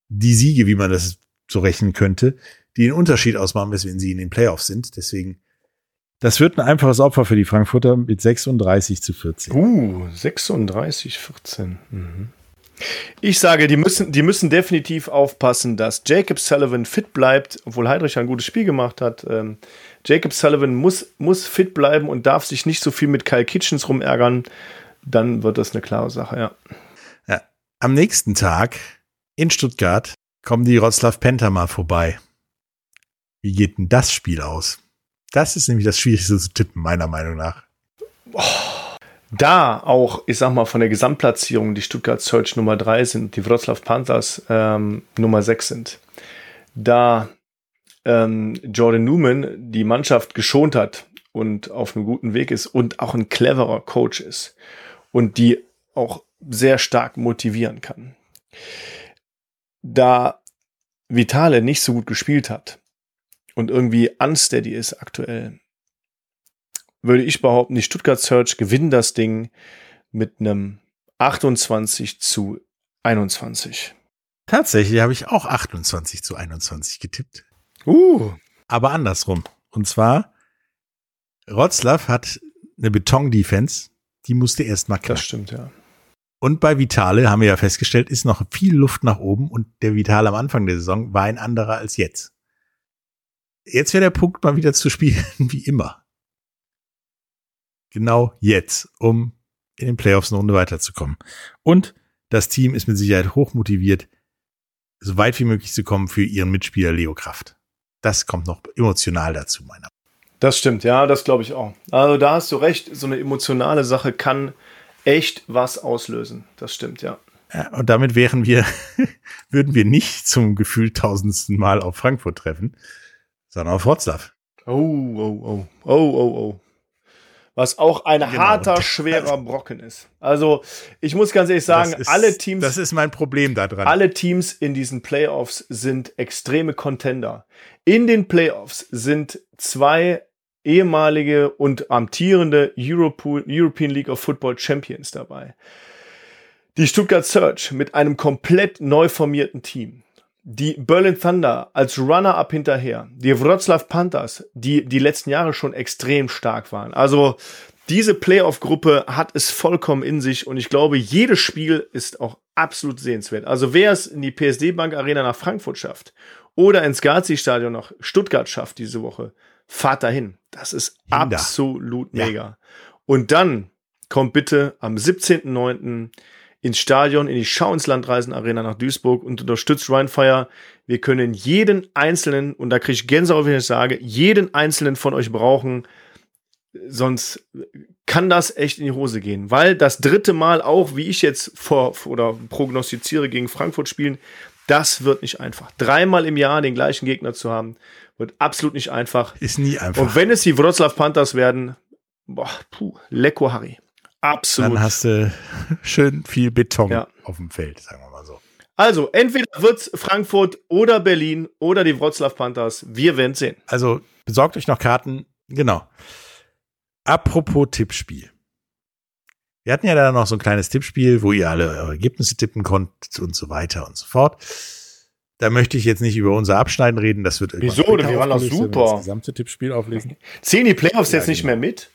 Speaker 4: die Siege, wie man das so rechnen könnte, die den Unterschied ausmachen, wenn sie in den Playoffs sind. Deswegen, das wird ein einfaches Opfer für die Frankfurter mit 36 zu 14.
Speaker 1: Uh, 36, 14. Mhm. Ich sage, die müssen, die müssen definitiv aufpassen, dass Jacob Sullivan fit bleibt, obwohl Heidrich ein gutes Spiel gemacht hat. Ähm, Jacob Sullivan muss, muss fit bleiben und darf sich nicht so viel mit Kyle Kitchens rumärgern. Dann wird das eine klare Sache, ja.
Speaker 4: Ja. Am nächsten Tag in Stuttgart kommen die Wroclaw Panther mal vorbei. Wie geht denn das Spiel aus? Das ist nämlich das Schwierigste zu tippen, meiner Meinung nach.
Speaker 1: Da auch, ich sag mal, von der Gesamtplatzierung die Stuttgart Search Nummer 3 sind, die Wroclaw Panthers ähm, Nummer 6 sind. Da ähm, Jordan Newman die Mannschaft geschont hat und auf einem guten Weg ist und auch ein cleverer Coach ist und die auch sehr stark motivieren kann. Da Vitale nicht so gut gespielt hat und irgendwie unsteady ist aktuell, würde ich behaupten, die Stuttgart Search gewinnen das Ding mit einem 28 zu 21.
Speaker 4: Tatsächlich habe ich auch 28 zu 21 getippt.
Speaker 1: Uh,
Speaker 4: Aber andersrum. Und zwar, Rotzlaff hat eine Beton-Defense, die musste erst mal
Speaker 1: das
Speaker 4: knacken.
Speaker 1: stimmt, ja.
Speaker 4: Und bei Vitale haben wir ja festgestellt, ist noch viel Luft nach oben und der Vitale am Anfang der Saison war ein anderer als jetzt. Jetzt wäre der Punkt mal wieder zu spielen wie immer. Genau jetzt, um in den Playoffs eine Runde weiterzukommen. Und das Team ist mit Sicherheit hoch motiviert, so weit wie möglich zu kommen für ihren Mitspieler Leo Kraft. Das kommt noch emotional dazu, meiner.
Speaker 1: Das stimmt, ja, das glaube ich auch. Also da hast du recht, so eine emotionale Sache kann echt was auslösen. Das stimmt, ja.
Speaker 4: Ja, und damit wären wir, würden wir nicht zum gefühlt tausendsten Mal auf Frankfurt treffen, sondern auf Wroclaw.
Speaker 1: Oh, oh, oh, oh, oh, oh. Was auch ein
Speaker 4: Genau.
Speaker 1: harter, schwerer Brocken ist. Also, ich muss ganz ehrlich sagen,
Speaker 4: ist-
Speaker 1: alle Teams,
Speaker 4: Das ist mein Problem da dran.
Speaker 1: alle Teams in diesen Playoffs sind extreme Contender. In den Playoffs sind zwei ehemalige und amtierende Europe European League of Football Champions dabei. Die Stuttgart Search mit einem komplett neu formierten Team. Die Berlin Thunder als Runner-up hinterher. Die Wroclaw Panthers, die die letzten Jahre schon extrem stark waren. Also diese Playoff-Gruppe hat es vollkommen in sich und ich glaube, jedes Spiel ist auch absolut sehenswert. Also wer es in die PSD Bank Arena nach Frankfurt schafft oder ins Gazi-Stadion nach Stuttgart schafft diese Woche, fahrt dahin. Das ist
Speaker 4: Hinder.
Speaker 1: absolut
Speaker 4: Ja.
Speaker 1: mega. Und dann kommt bitte am 17.09. ins Stadion, in die Schau ins Land Reisen Arena nach Duisburg und unterstützt Rheinfire. Wir können jeden einzelnen, und da kriege ich Gänsehaut, wenn ich das sage, jeden einzelnen von euch brauchen. Sonst kann das echt in die Hose gehen. Weil das dritte Mal auch, wie ich jetzt vor oder prognostiziere, gegen Frankfurt spielen, das wird nicht einfach. Dreimal im Jahr den gleichen Gegner zu haben, wird absolut nicht einfach.
Speaker 4: ist nie einfach.
Speaker 1: Und wenn es die Wroclaw Panthers werden, boah, puh, lecko Harry. Absolut.
Speaker 4: dann hast du schön viel Beton
Speaker 1: Ja.
Speaker 4: auf dem Feld, sagen wir mal so.
Speaker 1: also, entweder wird's Frankfurt oder Berlin oder die Wroclaw Panthers. Wir werden sehen.
Speaker 4: Also besorgt euch noch Karten. Genau. Apropos Tippspiel. Wir hatten ja da noch so ein kleines Tippspiel, wo ihr alle eure Ergebnisse tippen konntet und so weiter und so fort. Da möchte ich jetzt nicht über unser Abschneiden reden. Das wird irgendwann
Speaker 1: Wieso? Wir waren doch super.
Speaker 4: Das gesamte Tippspiel auflesen.
Speaker 1: Zählen die Playoffs
Speaker 4: Ja,
Speaker 1: jetzt nicht
Speaker 4: genau.
Speaker 1: mehr mit?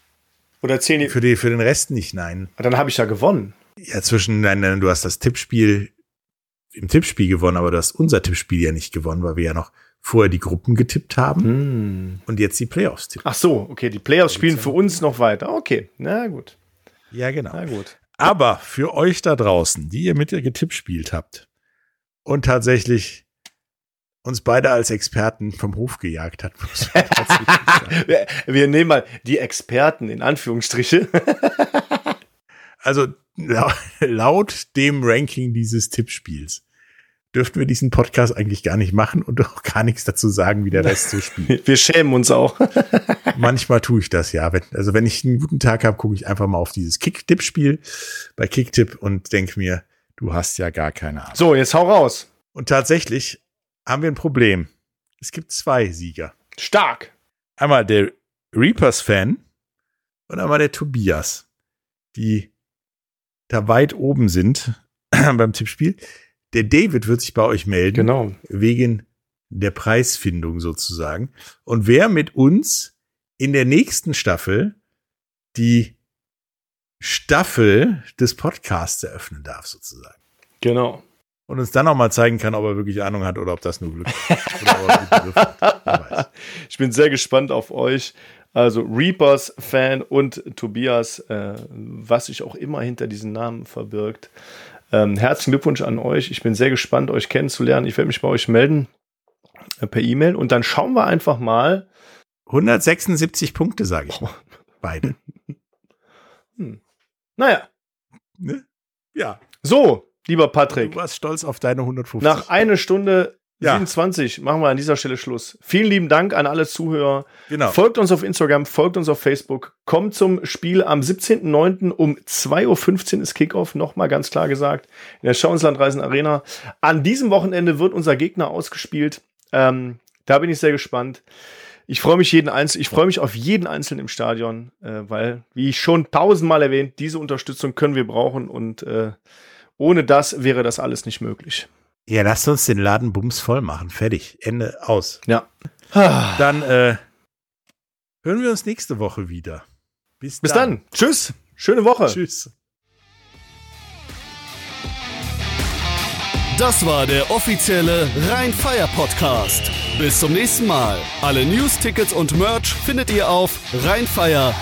Speaker 1: Oder zählen die.
Speaker 4: Für, die, für den Rest nicht, nein.
Speaker 1: Dann habe ich ja gewonnen.
Speaker 4: Ja, zwischen, nein, nein, du hast das Tippspiel im Tippspiel gewonnen, aber du hast unser Tippspiel ja nicht gewonnen, weil wir ja noch vorher die Gruppen getippt haben und jetzt die Playoffs tippen.
Speaker 1: Ach so, okay. Die Playoffs spielen für uns noch weiter. Okay, na gut.
Speaker 4: Ja, genau.
Speaker 1: Na gut.
Speaker 4: Aber für euch da draußen, die ihr mit ihr getippt spielt habt und tatsächlich uns beide als Experten vom Hof gejagt hat.
Speaker 1: Wir, wir nehmen mal die Experten in Anführungsstriche.
Speaker 4: Also lau- laut dem Ranking dieses Tippspiels dürften wir diesen Podcast eigentlich gar nicht machen und auch gar nichts dazu sagen, wie der Rest so spielt.
Speaker 1: Wir schämen uns auch.
Speaker 4: Manchmal tue ich das ja. Wenn, also wenn ich einen guten Tag habe, gucke ich einfach mal auf dieses Kick-Tipp-Spiel bei Kick-Tipp und denke mir, du hast ja gar keine Ahnung.
Speaker 1: So, jetzt hau raus.
Speaker 4: Und tatsächlich haben wir ein Problem. Es gibt zwei Sieger.
Speaker 1: Stark.
Speaker 4: Einmal der Reapers-Fan und einmal der Tobias, die da weit oben sind beim Tippspiel. der David wird sich bei euch melden.
Speaker 1: Genau.
Speaker 4: Wegen der Preisfindung sozusagen. Und wer mit uns in der nächsten Staffel die Staffel des Podcasts eröffnen darf, sozusagen.
Speaker 1: Genau.
Speaker 4: Und uns dann auch mal zeigen kann, ob er wirklich Ahnung hat oder ob das nur Glück ist.
Speaker 1: Ich bin sehr gespannt auf euch. Also Reapers-Fan und Tobias, äh, was sich auch immer hinter diesen Namen verbirgt. Ähm, herzlichen Glückwunsch an euch. Ich bin sehr gespannt, euch kennenzulernen. Ich werde mich bei euch melden äh, per E-Mail und dann schauen wir einfach mal.
Speaker 4: 176 Punkte, sage ich mal. Beide.
Speaker 1: Naja,
Speaker 4: Ne? Ja.
Speaker 1: so, lieber
Speaker 4: Du
Speaker 1: Patrick,
Speaker 4: warst stolz auf deine 150.
Speaker 1: nach einer Stunde
Speaker 4: Ja.
Speaker 1: 27 machen wir an dieser Stelle Schluss. Vielen lieben Dank an alle Zuhörer.
Speaker 4: genau.
Speaker 1: Folgt uns auf Instagram, folgt uns auf Facebook. Kommt zum Spiel am 17.09. um 2.15 Uhr ist Kickoff, nochmal ganz klar gesagt, in der Schauenslandreisen Arena. An diesem Wochenende wird unser Gegner ausgespielt. Ähm, da bin ich sehr gespannt. Ich freue mich jeden Einzel ich freue mich auf jeden Einzelnen im Stadion, äh, weil, wie ich schon tausendmal erwähnt, diese Unterstützung können wir brauchen und äh, ohne das wäre das alles nicht möglich.
Speaker 4: Ja, lasst uns den Laden bums voll machen. Fertig. Ende aus.
Speaker 1: Ja.
Speaker 4: Dann äh, hören wir uns nächste Woche wieder. Bis,
Speaker 1: Bis dann. Tschüss. Schöne Woche.
Speaker 4: Tschüss.
Speaker 2: Das war der offizielle Rhein-Fire Podcast. Bis zum nächsten Mal. Alle News, Tickets und Merch findet ihr auf rheinfire.de.